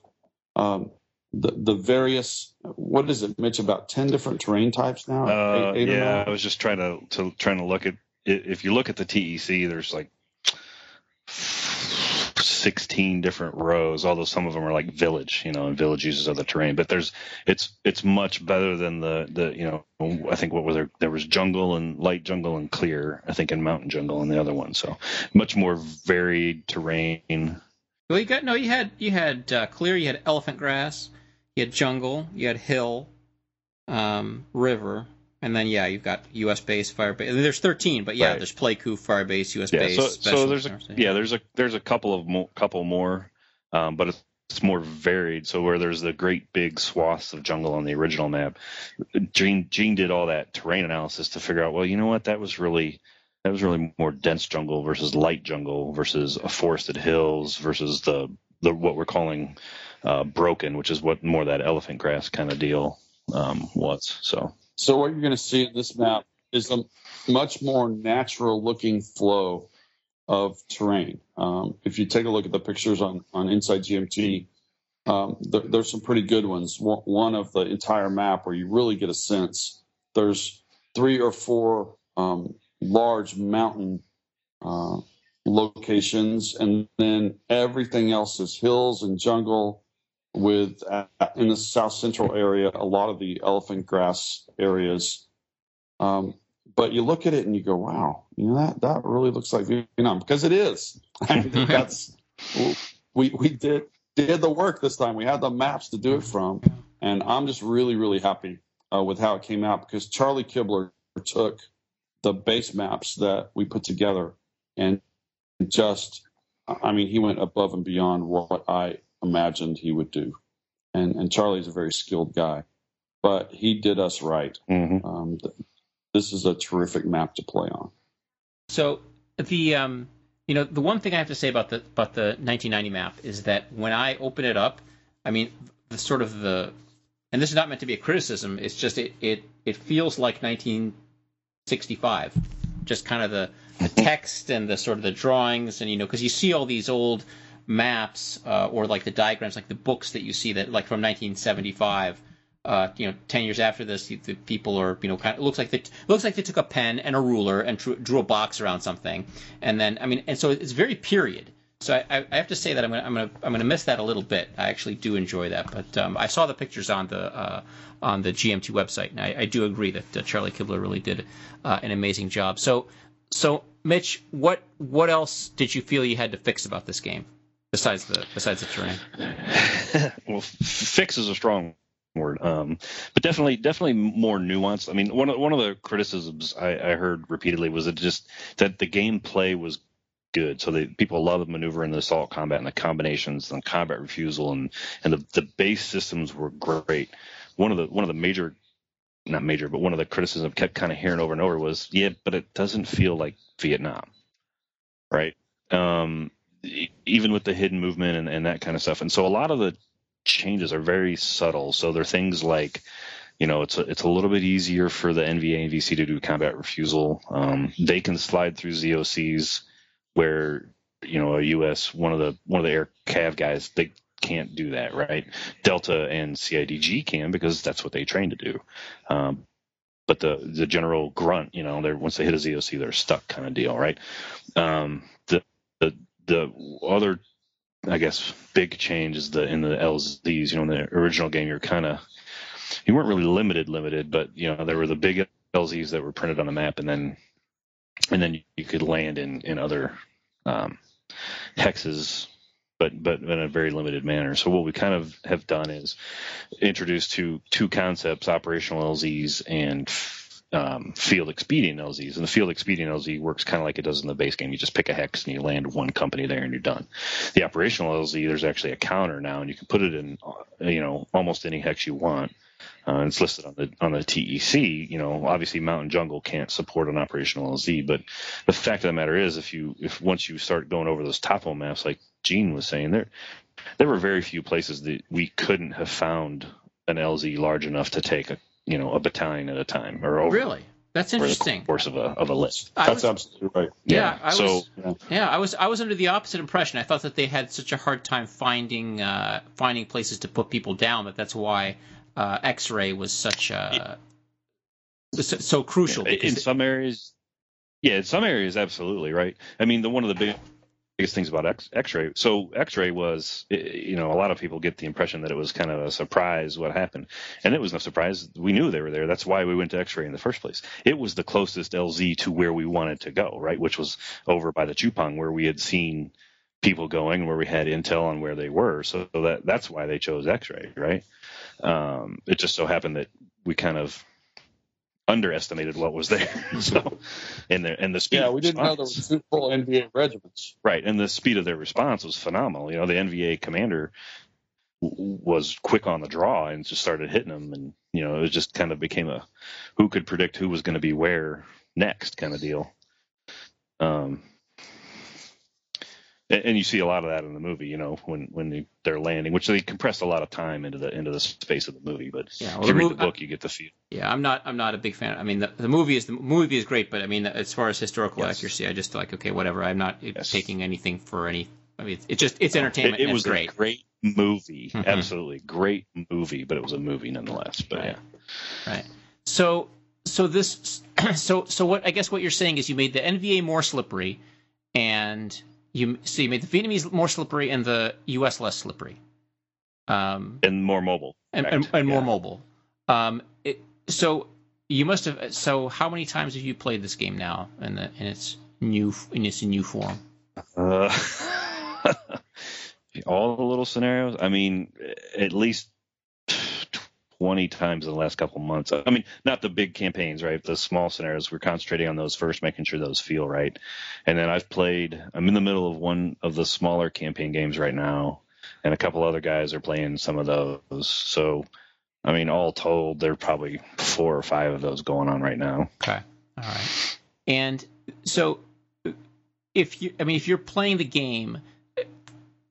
um, the the various what is it, Mitch? About ten different terrain types now. Uh, eight, eight yeah, I was just trying to, to trying to look at if you look at the TEC, there's like 16 different rows although some of them are like village you know and village uses other terrain but there's it's it's much better than the the you know i think what was there there was jungle and light jungle and clear i think in mountain jungle and the other one so much more varied terrain. Well you got no you had you had uh, clear you had elephant grass you had jungle you had hill um, river and then yeah, you've got U.S. base, fire base. There's 13, but yeah, right. there's Pleiku, fire base, U.S. Yeah, base. So, so there's a yeah, there's a there's a couple of mo- couple more, um, but it's, it's more varied. So where there's the great big swaths of jungle on the original map, Gene Gene did all that terrain analysis to figure out. Well, you know what? That was really that was really more dense jungle versus light jungle versus a forested hills versus the the what we're calling uh, broken, which is what more that elephant grass kind of deal um, was. So so what you're going to see in this map is a much more natural looking flow of terrain. Um, if you take a look at the pictures on, on Inside GMT, um, there, there's some pretty good ones. One of the entire map where you really get a sense. There's three or four um, large mountain uh, locations, and then everything else is hills and jungle with uh, in the south central area a lot of the elephant grass areas. Um, but you look at it and you go, wow, you know that that really looks like Vietnam because it is. I mean, that's we we did did the work this time. We had the maps to do it from, and I'm just really really happy uh, with how it came out because Charlie Kibler took the base maps that we put together and just, I mean, he went above and beyond what I imagined he would do. And and Charlie's a very skilled guy, but he did us right. Mm-hmm. Um, this is a terrific map to play on. So the um, you know the one thing I have to say about the about the 1990 map is that when I open it up, I mean the sort of the and this is not meant to be a criticism. It's just it it it feels like 1965, just kind of the, the text and the sort of the drawings and you know because you see all these old maps uh, or like the diagrams, like the books that you see that like from 1975. Uh, you know, ten years after this, the people are, you know, kind of looks like they looks like they took a pen and a ruler and drew, drew a box around something, and then I mean, and so it's very period. So I, I have to say that I'm gonna, I'm gonna I'm gonna miss that a little bit. I actually do enjoy that, but um, I saw the pictures on the uh, on the GMT website, and I, I do agree that uh, Charlie Kibler really did uh, an amazing job. So so Mitch, what what else did you feel you had to fix about this game? Besides the besides the terrain? well, fix is a strong word, um, but definitely definitely more nuanced. I mean, one of one of the criticisms I, I heard repeatedly was that just that the gameplay was good. So the people love the maneuver and the assault combat and the combinations and combat refusal and and the, the base systems were great. One of the one of the major not major, but one of the criticisms I kept kind of hearing over and over was, yeah, but it doesn't feel like Vietnam, right? Um, even with the hidden movement and, and that kind of stuff. And so a lot of the changes are very subtle. So there are things like, you know, it's a, it's a little bit easier for the NVA and VC to do combat refusal. Um, they can slide through ZOCs where, you know, a US, one of the, one of the air cav guys, they, can't do that, right? Delta and CIDG can because that's what they train to do. Um, but the the general grunt, you know, they're once they hit a ZOC, they're stuck kind of deal, right? Um, the the the other, I guess, big change is the in the LZs. You know, in the original game, you're kind of you weren't really limited, limited, but you know, there were the big LZs that were printed on the map, and then and then you could land in in other um, hexes but but in a very limited manner. So what we kind of have done is introduced two two concepts: operational LZs and um, field expedient LZs. And the field expedient LZ works kind of like it does in the base game. You just pick a hex and you land one company there and you're done. The operational LZ, there's actually a counter now, and you can put it in uh, you know almost any hex you want. Uh, it's listed on the on the TEC. You know, obviously Mountain Jungle can't support an operational LZ, but the fact of the matter is, if you if once you start going over those topo maps, like Gene was saying, there there were very few places that we couldn't have found an LZ large enough to take a you know a battalion at a time or over. Really, that's interesting. the course of a of a list. That's was, absolutely right. Yeah, yeah I so, was. Yeah. yeah. I was. I was under the opposite impression. I thought that they had such a hard time finding uh, finding places to put people down that that's why uh, X-ray was such a so, so crucial. in it, some areas, yeah, in some areas, absolutely right. I mean, the one of the big biggest things about X, X-ray. So X-ray was, you know, a lot of people get the impression that it was kind of a surprise what happened, and it was no surprise. We knew they were there. That's why we went to X-ray in the first place. It was the closest LZ to where we wanted to go, right? Which was over by the Chu Pong, where we had seen people going, where we had intel on where they were. So that that's why they chose X-ray, right? Um, it just so happened that we kind of underestimated what was there. so, and the and the speed. Yeah, we didn't know there were two full NVA regiments. Right, and the speed of their response was phenomenal. You know, the NVA commander w- was quick on the draw and just started hitting them, and you know, it just kind of became a who could predict who was going to be where next kind of deal. Um, and, you see a lot of that in the movie. You know, when when they're landing, which they compress a lot of time into the into the space of the movie. But yeah, well, if you read the book, I, you get the feel. Yeah, I'm not I'm not a big fan. I mean, the, the movie is the movie is great, but I mean, as far as historical yes. accuracy, I just like okay, whatever. I'm not yes. taking anything for any. I mean, it's, just it's entertainment. It, it was great. a great movie, mm-hmm. absolutely great movie, but it was a movie nonetheless. But right. yeah, right. So so this so so what I guess what you're saying is you made the NVA more slippery, and you so you made the Vietnamese more slippery and the U.S. less slippery, um, and more mobile, and, and, and, more mobile. Um, it, so you must have. So how many times have you played this game now in the in its new in its new form? Uh, all the little scenarios. I mean, at least 20 times in the last couple months. I mean, not the big campaigns, right? The small scenarios. We're concentrating on those first, making sure those feel right. And then I've played, I'm in the middle of one of the smaller campaign games right now, and a couple other guys are playing some of those. So, I mean, all told, there are probably four or five of those going on right now. Okay. All right. And so, if you, I mean, if you're playing the game,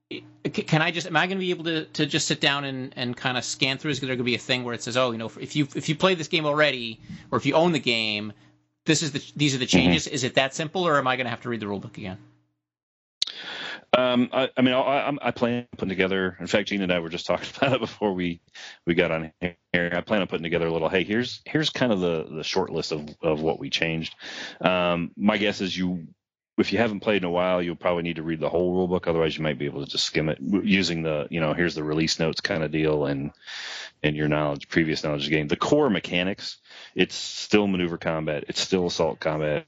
can I just am I going to be able to, to just sit down and, and kind of scan through? Is there going to be a thing where it says, oh, you know, if you if you play this game already, or if you own the game, this is the these are the mm-hmm. changes. Mm-hmm. Is it that simple, or am I going to have to read the rule book again? Um, I, I, mean, I, I, plan on putting together. In fact, Gene and I were just talking about it before we we got on here. I plan on putting together a little. Hey, here's here's kind of the the short list of of what we changed. Um, my guess is you if you haven't played in a while, you'll probably need to read the whole rule book. Otherwise, you might be able to just skim it using the, you know, here's the release notes kind of deal and and your knowledge, previous knowledge of the game. The core mechanics, it's still maneuver combat, it's still assault combat,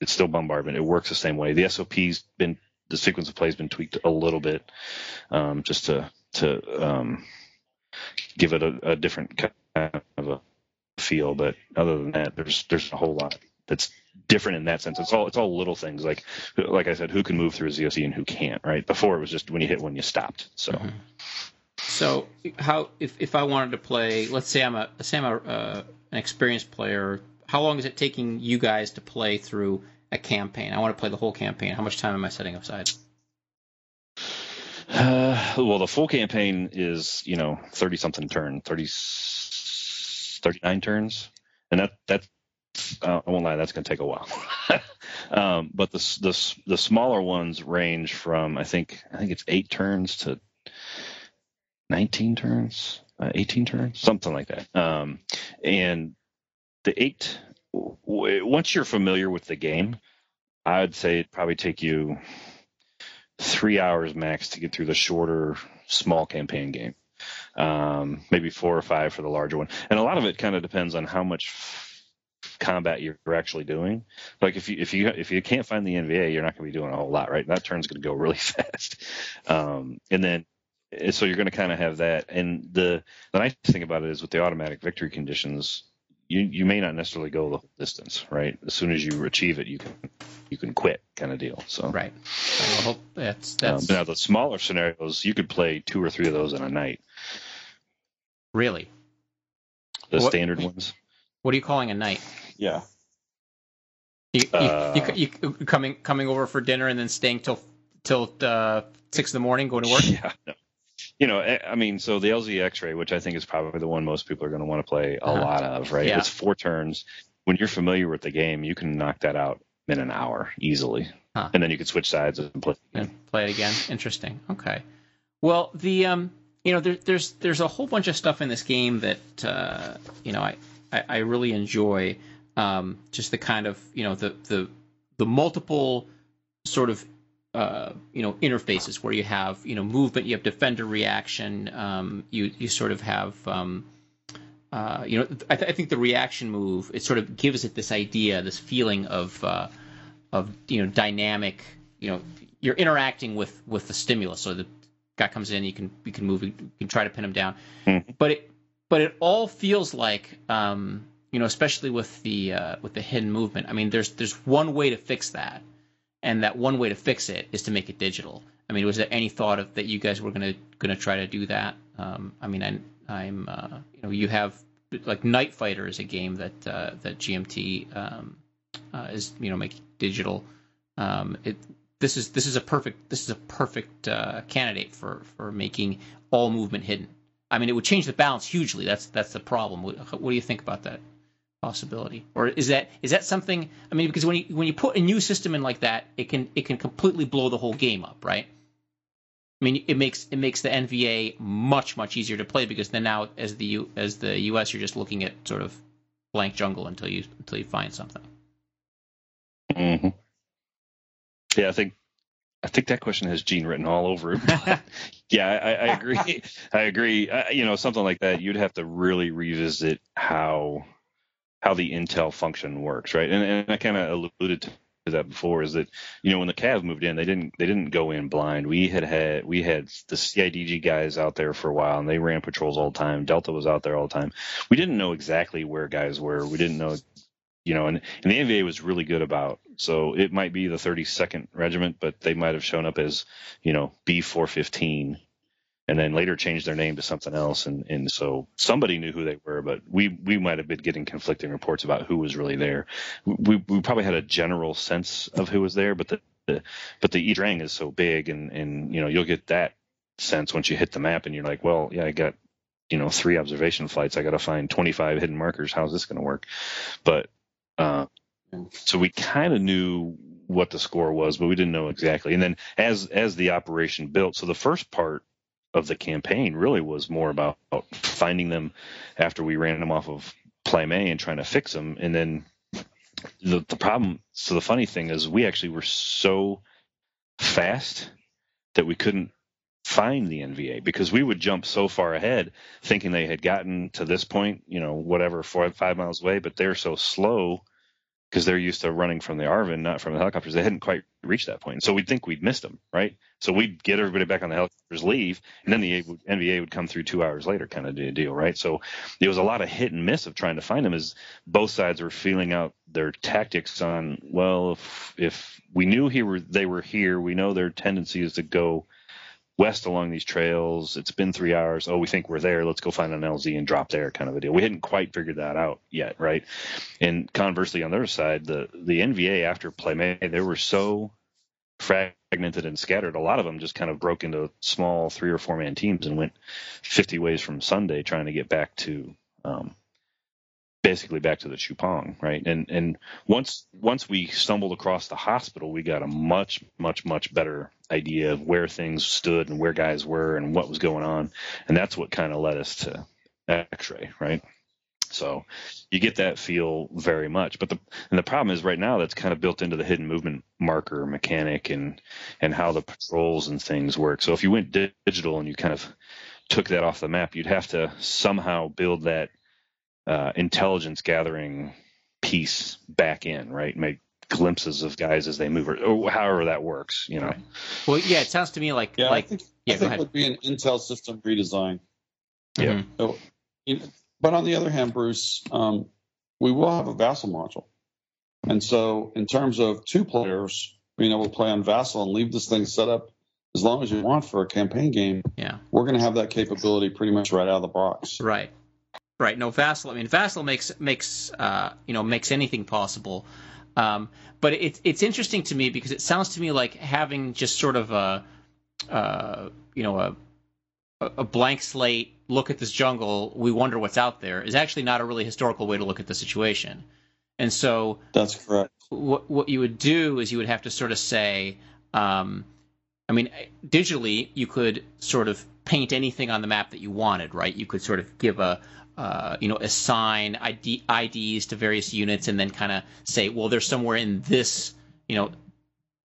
it's still bombardment. It works the same way. The SOP's been the sequence of play has been tweaked a little bit, um, just to to um, give it a, a different kind of a feel. But other than that, there's there's a whole lot that's different in that sense. It's all it's all little things like like I said, who can move through a ZOC and who can't. Right before it was just when you hit one you stopped. So. Mm-hmm. So how if, if I wanted to play, let's say I'm a say I'm a uh, an experienced player, how long is it taking you guys to play through a campaign? I want to play the whole campaign. How much time am I setting aside? Uh, well, the full campaign is you know thirty something turn, 30, 39 turns, and that that I won't lie, that's going to take a while. um, but the, the the smaller ones range from I think I think it's eight turns to 19 turns, uh, 18 turns, something like that. Um, and the eight, once you're familiar with the game, I'd say it'd probably take you three hours max to get through the shorter, small campaign game. Um, maybe four or five for the larger one. And a lot of it kind of depends on how much combat you're actually doing. Like if you if you if you can't find the NVA, you're not going to be doing a whole lot, right? That turn's going to go really fast. Um, and then so you're going to kind of have that. And the the nice thing about it is with the automatic victory conditions, you you may not necessarily go the whole distance, right? As soon as you achieve it, you can you can quit, kind of deal. So right. Well, that's um, that's now the smaller scenarios, you could play two or three of those in a night. really. The What- standard ones. What are you calling a night? Yeah. You, you, Uh, you, you coming coming over for dinner and then staying till till uh, six in the morning, going to work. Yeah. No. You know, I I mean, so the LZ X-ray, which I think is probably the one most people are going to want to play a Uh-huh. lot of, right? Yeah. It's four turns. When you're familiar with the game, you can knock that out in an hour easily, Huh. and then you can switch sides and play. and play it again. Interesting. Okay. Well, the um, you know, there, there's there's a whole bunch of stuff in this game that uh, you know I, I I really enjoy. Um, just the kind of you know the the the multiple sort of uh, you know interfaces where you have you know movement, you have defender reaction, um, you you sort of have um, uh, you know I, th- I think the reaction move it sort of gives it this idea, this feeling of uh, of you know dynamic you know you're interacting with with the stimulus so the guy comes in you can you can move you can try to pin him down Mhm. but it but it all feels like um you know especially with the uh, with the hidden movement i mean there's there's one way to fix that and that one way to fix it is to make it digital. I mean was there any thought of that you guys were going to try to do that? Um i mean I, i'm uh, you know you have like Nightfighter is a game that uh, that gmt um uh, is you know making digital. Um, it this is this is a perfect this is a perfect uh, candidate for for making all movement hidden. I mean, it would change the balance hugely. That's that's the problem. What, what do you think about that possibility? Or is that is that something? I mean, because when you when you put a new system in like that, it can it can completely blow the whole game up, right? I mean, it makes it makes the NVA much much easier to play because then now as the U, as the US, you're just looking at sort of blank jungle until you until you find something. hmm Yeah, I think I think that question has Gene written all over it. yeah, I, I agree. I agree. Uh, you know, something like that, you'd have to really revisit how how the Intel function works, right? And, and I kind of alluded to that before is that you know when the Cav moved in, they didn't they didn't go in blind. We had had we had the CIDG guys out there for a while, and they ran patrols all the time. Delta was out there all the time. We didn't know exactly where guys were. We didn't know you know, and, and the NVA was really good about. So it might be the 32nd Regiment, but they might have shown up as, you know, B415, and then later changed their name to something else. And and so somebody knew who they were, but we we might have been getting conflicting reports about who was really there. We we probably had a general sense of who was there, but the, the but the E Drang is so big, and and you know you'll get that sense once you hit the map, and you're like, well, yeah, I got you know three observation flights. I got to find 25 hidden markers. How's this going to work? But uh, so we kind of knew what the score was, but we didn't know exactly. And then as as the operation built, so the first part of the campaign really was more about finding them after we ran them off of Plei Me and trying to fix them. And then the the problem. So the funny thing is, we actually were so fast that we couldn't find the NVA because we would jump so far ahead thinking they had gotten to this point, you know, whatever, four, five miles away, but they're so slow because they're used to running from the ARVN, not from the helicopters. They hadn't quite reached that point. So we'd think we'd missed them, right? So we'd get everybody back on the helicopters, leave, and then the NVA would come through two hours later, kind of deal, right? So there was a lot of hit and miss of trying to find them as both sides were feeling out their tactics on, well, if, if we knew he were, they were here, we know their tendency is to go west along these trails. It's been three hours. Oh, we think we're there. Let's go find an LZ and drop there, kind of a deal. We hadn't quite figured that out yet, right? And conversely, on the other side, the the NVA after Play they were so fragmented and scattered. A lot of them just kind of broke into small three or four man teams and went 50 ways from Sunday trying to get back to um, basically back to the Chu Pong, right? And and once once we stumbled across the hospital, we got a much much much better idea of where things stood and where guys were and what was going on, and that's what kind of led us to X-ray, right? So you get that feel very much. But the and the problem is right now that's kind of built into the hidden movement marker mechanic and and how the patrols and things work. So if you went digital and you kind of took that off the map, you'd have to somehow build that uh, intelligence gathering piece back in, right? Make glimpses of guys as they move, or, or however that works, you know. Well, yeah, it sounds to me like Yeah, like I think, yeah, I think it would be an Intel system redesign. Yeah. Mhm. So, you know, but on the other hand, Bruce, um, we will have a Vassal module. And so, in terms of two players being able to play on Vassal and leave this thing set up as long as you want for a campaign game, Yeah. we're going to have that capability pretty much right out of the box. Right. Right. No, Vassal. I mean, Vassal makes makes uh, you know makes anything possible. Um, but it's it's interesting to me because it sounds to me like having just sort of a uh, you know a a blank slate look at this jungle. We wonder what's out there is actually not a really historical way to look at the situation. And so That's correct. what what you would do is you would have to sort of say, um, I mean, digitally you could sort of paint anything on the map that you wanted, right? You could sort of give a uh, you know assign ID, IDs to various units and then kind of say, well, they're somewhere in this you know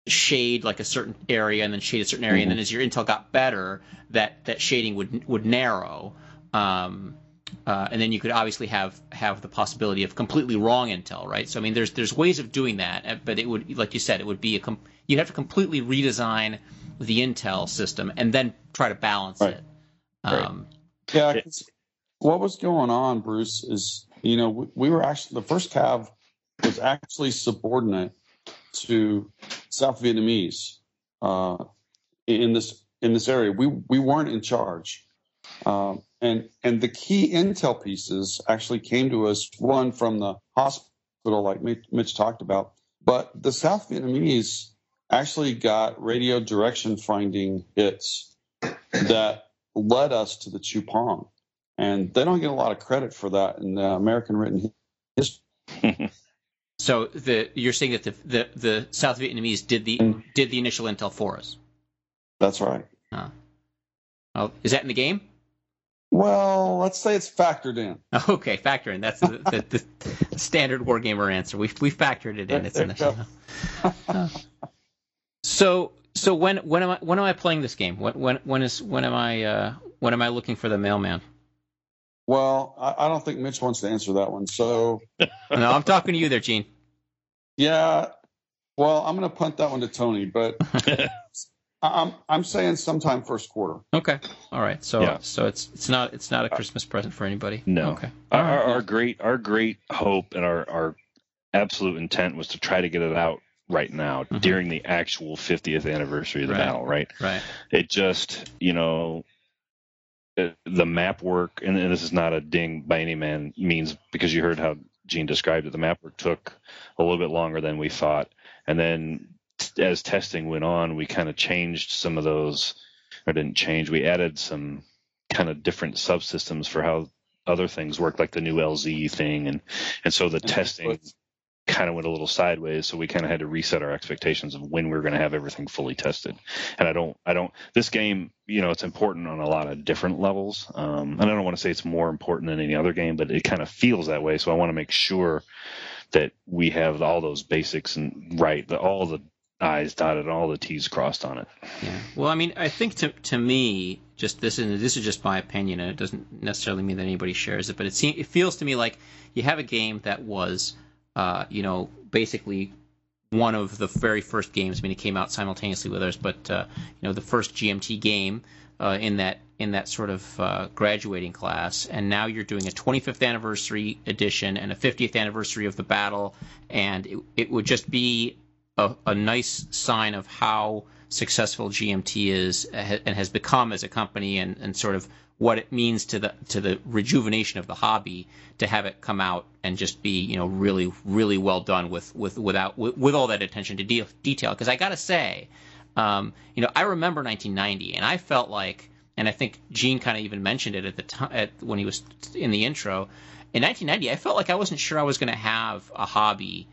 shade like a certain area and then shade a certain area, and then as your intel got better, that that shading would would narrow. Um, uh, and then you could obviously have have the possibility of completely wrong intel, right? So I mean, there's there's ways of doing that, uh, but it would, like you said, it would be a com- you'd have to completely redesign the intel system and then try to balance Right. it. Right. Um, Yeah. What was going on, Bruce, is you know we, we were actually the first cav was actually subordinate to South Vietnamese uh, in this in this area. We we weren't in charge, um, and and the key intel pieces actually came to us one from the hospital, like Mitch, Mitch talked about, but the South Vietnamese actually got radio direction finding hits that led us to the Chu Pong. And they don't get a lot of credit for that in the American written history. so the you're saying that the, the the South Vietnamese did the did the initial intel for us. That's right. Oh, is that in the game? Well, let's say it's factored in. Okay, factor in. That's the, the, the standard wargamer answer. We we factored it in. It's in the you So so when when am I when am I playing this game? When when when is when am I uh, when am I looking for the mailman? Well, I, I don't think Mitch wants to answer that one. So, No, I'm talking to you there, Gene. yeah. Well, I'm going to punt that one to Tony, but I- I'm I'm saying sometime first quarter. Okay, all right. So Yeah. so it's it's not it's not a Christmas present for anybody. No. Okay. our, All right. our, our great our great hope and our, our absolute intent was to try to get it out right now Mhm. during the actual 50th anniversary of the Right. battle right Right. it just you know the map work and this is not a ding by any man means because you heard how gene described it. The map work took a little bit longer than we thought. And then t- as testing went on we kind of changed some of those or didn't change we added some kind of different subsystems for how other things work like the new lz thing and and so the testing kind of went a little sideways so we kind of had to reset our expectations of when we're going to have everything fully tested and i don't i don't this game you know it's important on a lot of different levels um, and i don't want to say it's more important than any other game but it kind of feels that way so i want to make sure that we have all those basics and right the, all the i's dotted and all the t's crossed on it Yeah. Well, I mean, I think to to me, just this is this is just my opinion, and it doesn't necessarily mean that anybody shares it, but it seems it feels to me like you have a game that was, uh, you know, basically one of the very first games. I mean, it came out simultaneously with ours, but uh, you know, the first GMT game uh, in that in that sort of uh, graduating class, and now you're doing a 25th anniversary edition and a 50th anniversary of the battle, and it, it would just be a, a nice sign of how successful GMT is uh, and has become as a company, and, and sort of what it means to the to the rejuvenation of the hobby to have it come out and just be you know really really well done with with without with, with all that attention to de- detail. Because I gotta say, um, you know, I remember 1990, and I felt like and I think Gene kind of even mentioned it at the time at, when he was in the intro. In 1990, I felt like I wasn't sure I was going to have a hobby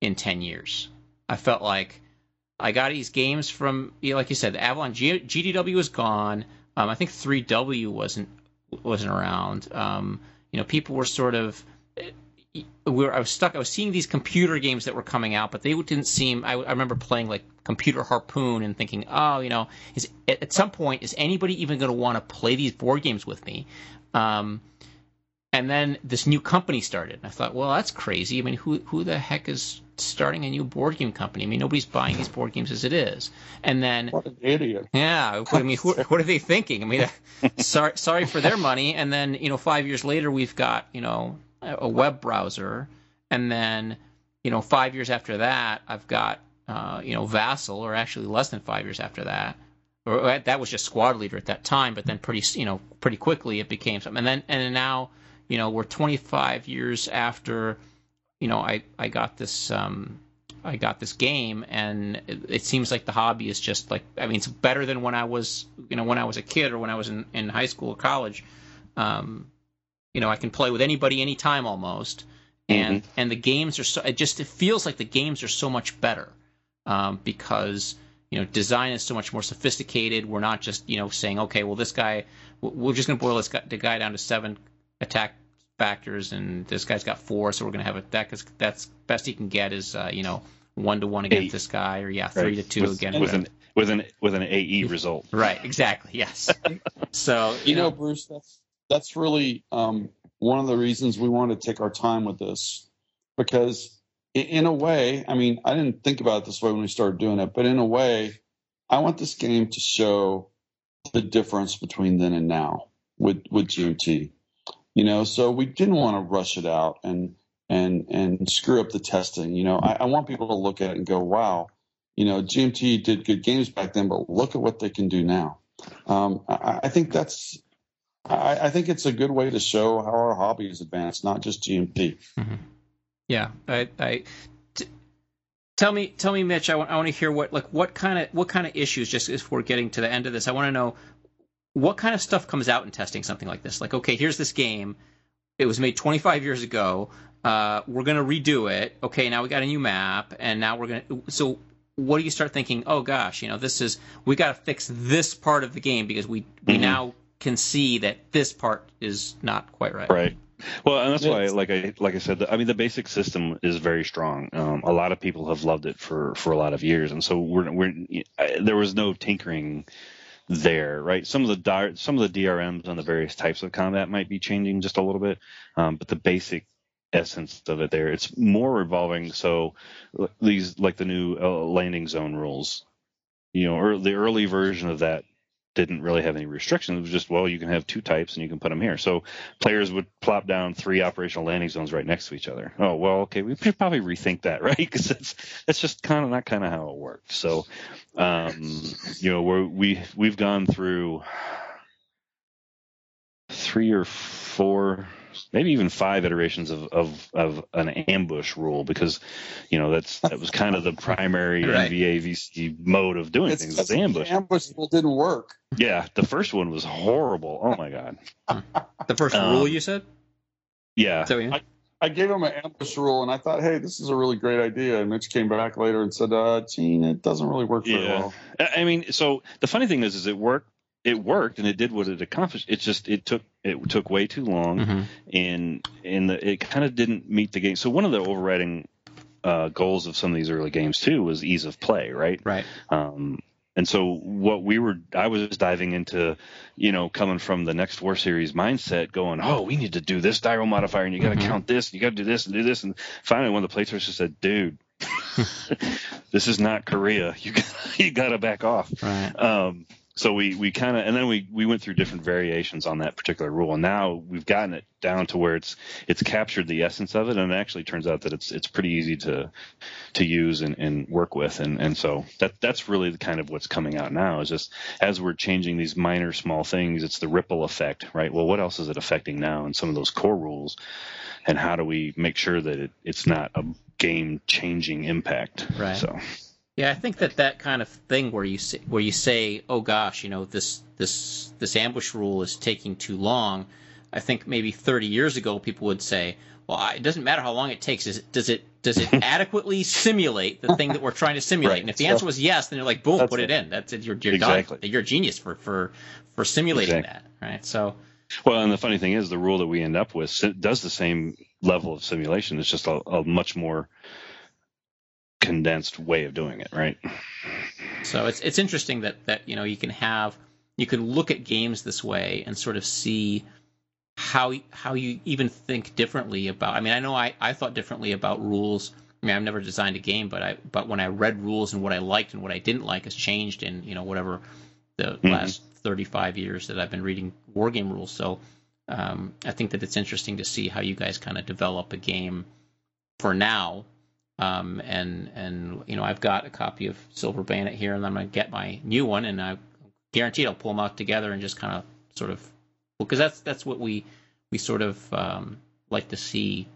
in 10 years. I felt like I got these games from, you know, like you said, the Avalon G- GDW was gone. Um, I think 3W wasn't wasn't around. Um, you know, people were sort of we were, I was stuck. I was seeing these computer games that were coming out, but they didn't seem. I, I remember playing like Computer Harpoon and thinking, oh, you know, is at some point is anybody even going to want to play these board games with me? Um, and then this new company started. And I thought, well, that's crazy. I mean, who who the heck is starting a new board game company? I mean, nobody's buying these board games as it is. And then, what an idiot! Yeah, I mean, who, what are they thinking? I mean, sorry, sorry for their money. And then, you know, five years later, we've got you know a web browser, and then you know five years after that, I've got uh, you know Vassal, or actually less than five years after that, or that was just Squad Leader at that time. But then pretty you know pretty quickly it became something, and then and now you know we're 25 years after you know I I got this. Um, I got this game, and it, it, seems like the hobby is just like I mean, it's better than when I was, you know, when I was a kid or when I was in, in high school or college. Um, you know, I can play with anybody anytime almost, and mm-hmm. and the games are so. It just it feels like the games are so much better um, because you know design is so much more sophisticated. We're not just you know saying okay, well this guy, we're just going to boil this guy, the guy down to seven attack factors, and this guy's got four, so we're going to have a that that's best he can get is uh, you know one to one against Eight. this guy, or yeah, three right. to two with, again. With an with an with an AE result. Right. Exactly. Yes. so you, you know, know, Bruce, that's that's really um, one of the reasons we want to take our time with this because in a way i mean i didn't think about it this way when we started doing it but in a way i want this game to show the difference between then and now with with gmt you know so we didn't want to rush it out and and and screw up the testing you know I, I want people to look at it and go wow you know gmt did good games back then but look at what they can do now um, I, I think that's I, I, think it's a good way to show how our hobby is advanced, not just GMT. Mm-hmm. Yeah, I, tell me, tell me, Mitch. I want, I want to hear what, like, what kind of, what kind of issues. Just if we're getting to the end of this, I want to know what kind of stuff comes out in testing something like this. Like, okay, here's this game. It was made 25 years ago. Uh, we're gonna redo it. Okay, now we got a new map, and now we're gonna. So, what do you start thinking? Oh gosh, you know, this is we got to fix this part of the game because we we mm-hmm. now can see that this part is not quite right. Right. Well, and that's why, like I like I said, I mean, the basic system is very strong. Um, a lot of people have loved it for for a lot of years, and so we're we're there was no tinkering there, right? Some of the some of the DRMs on the various types of combat might be changing just a little bit, um, but the basic essence of it there, it's more revolving. So these like the new uh, landing zone rules, you know, or the early version of that didn't really have any restrictions. It was just, well, you can have two types and you can put them here. So players would plop down three operational landing zones right next to each other. Oh, well, okay, we should probably rethink that, right? Because that's that's just kind of not kind of how it worked. So, um, you know, we're, we we've gone through three or four maybe even five iterations of, of, of an ambush rule because you know that's that was kind of the primary right. NVA VC mode of doing it's, things was ambush. Ambush rule didn't work. Yeah, the first one was horrible. Oh my god. the first um, rule you said? Yeah. So, yeah. I, I gave him an ambush rule, and I thought, hey, this is a really great idea. And Mitch came back later and said, uh, Gene, it doesn't really work very yeah. well. I mean, so the funny thing is, is it worked it worked and it did what it accomplished. It just it took it took way too long, mm-hmm. and and the, it kind of didn't meet the game. So one of the overriding uh, goals of some of these early games too was ease of play, right? Right. Um, and so what we were, I was diving into, you know, coming from the next war series mindset, going, oh, we need to do this dial modifier, and you got to mm-hmm. count this, and you got to do this and do this, and finally one of the playtesters said, dude. this is not Korea. You you got to back off. Right. Um, so we we kind of and then we we went through different variations on that particular rule and now we've gotten it down to where it's it's captured the essence of it and it actually turns out that it's it's pretty easy to to use and, and work with and and so that that's really the kind of what's coming out now is just as we're changing these minor small things it's the ripple effect right? Well what else is it affecting now and some of those core rules? And how do we make sure that it, it's not a game changing impact? Right. So Yeah, I think that that kind of thing where you say, where you say, "Oh gosh, you know this this this ambush rule is taking too long." I think maybe 30 years ago people would say, "Well, it doesn't matter how long it takes. Is it, does it does it adequately simulate the thing that we're trying to simulate?" Right. And if the answer was yes, then you're like, "Boom, put it it. in. That's it. You're, you're Exactly. done. You're a genius for for for simulating Exactly. that, right?" So Well, and the funny thing is, the rule that we end up with does the same level of simulation. It's just a, a much more condensed way of doing it, right? So it's it's interesting that that you know you can have you can look at games this way and sort of see how how you even think differently about. I mean, I know I, I thought differently about rules. I mean, I've never designed a game, but I but when I read rules and what I liked and what I didn't like has changed in you know whatever the Mhm. last 35 years that I've been reading war game rules. So um, I think that it's interesting to see how you guys kind of develop a game for now um, and and you know I've got a copy of Silver Bayonet here, and I'm gonna get my new one, and I guaranteed I'll pull them out together and just kind of sort of because that's that's what we we sort of um, like to see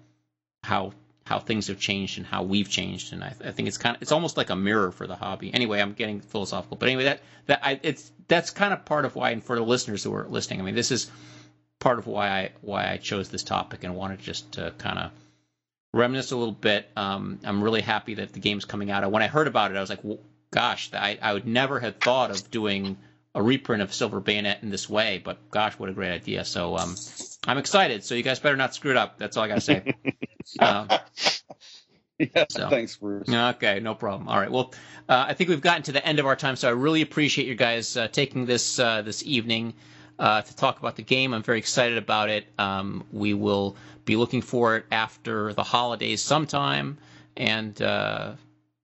how how things have changed and how we've changed, and I, I think it's kind of it's almost like a mirror for the hobby. Anyway, I'm getting philosophical, but anyway, that that I, it's that's kind of part of why, and for the listeners who are listening, I mean, this is part of why I why I chose this topic and wanted just to kind of reminisce a little bit. Um, I'm really happy that the game's coming out. When I heard about it, I was like, well, gosh, I, I would never have thought of doing a reprint of Silver Bayonet in this way, but gosh, what a great idea. So um, I'm excited. So you guys better not screw it up. That's all I got to say. um, Yeah, So. thanks, Bruce. Okay, no problem. All right. Well, uh, I think we've gotten to the end of our time, so I really appreciate you guys uh, taking this uh, this evening uh, to talk about the game. I'm very excited about it. Um, we will be looking for it after the holidays sometime, and uh,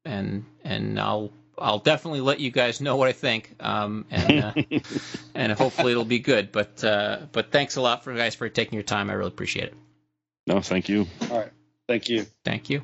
and and I'll I'll definitely let you guys know what I think, um, and uh, and hopefully it'll be good. But uh, but thanks a lot for guys for taking your time. I really appreciate it. No, thank you. All right. Thank you. Thank you.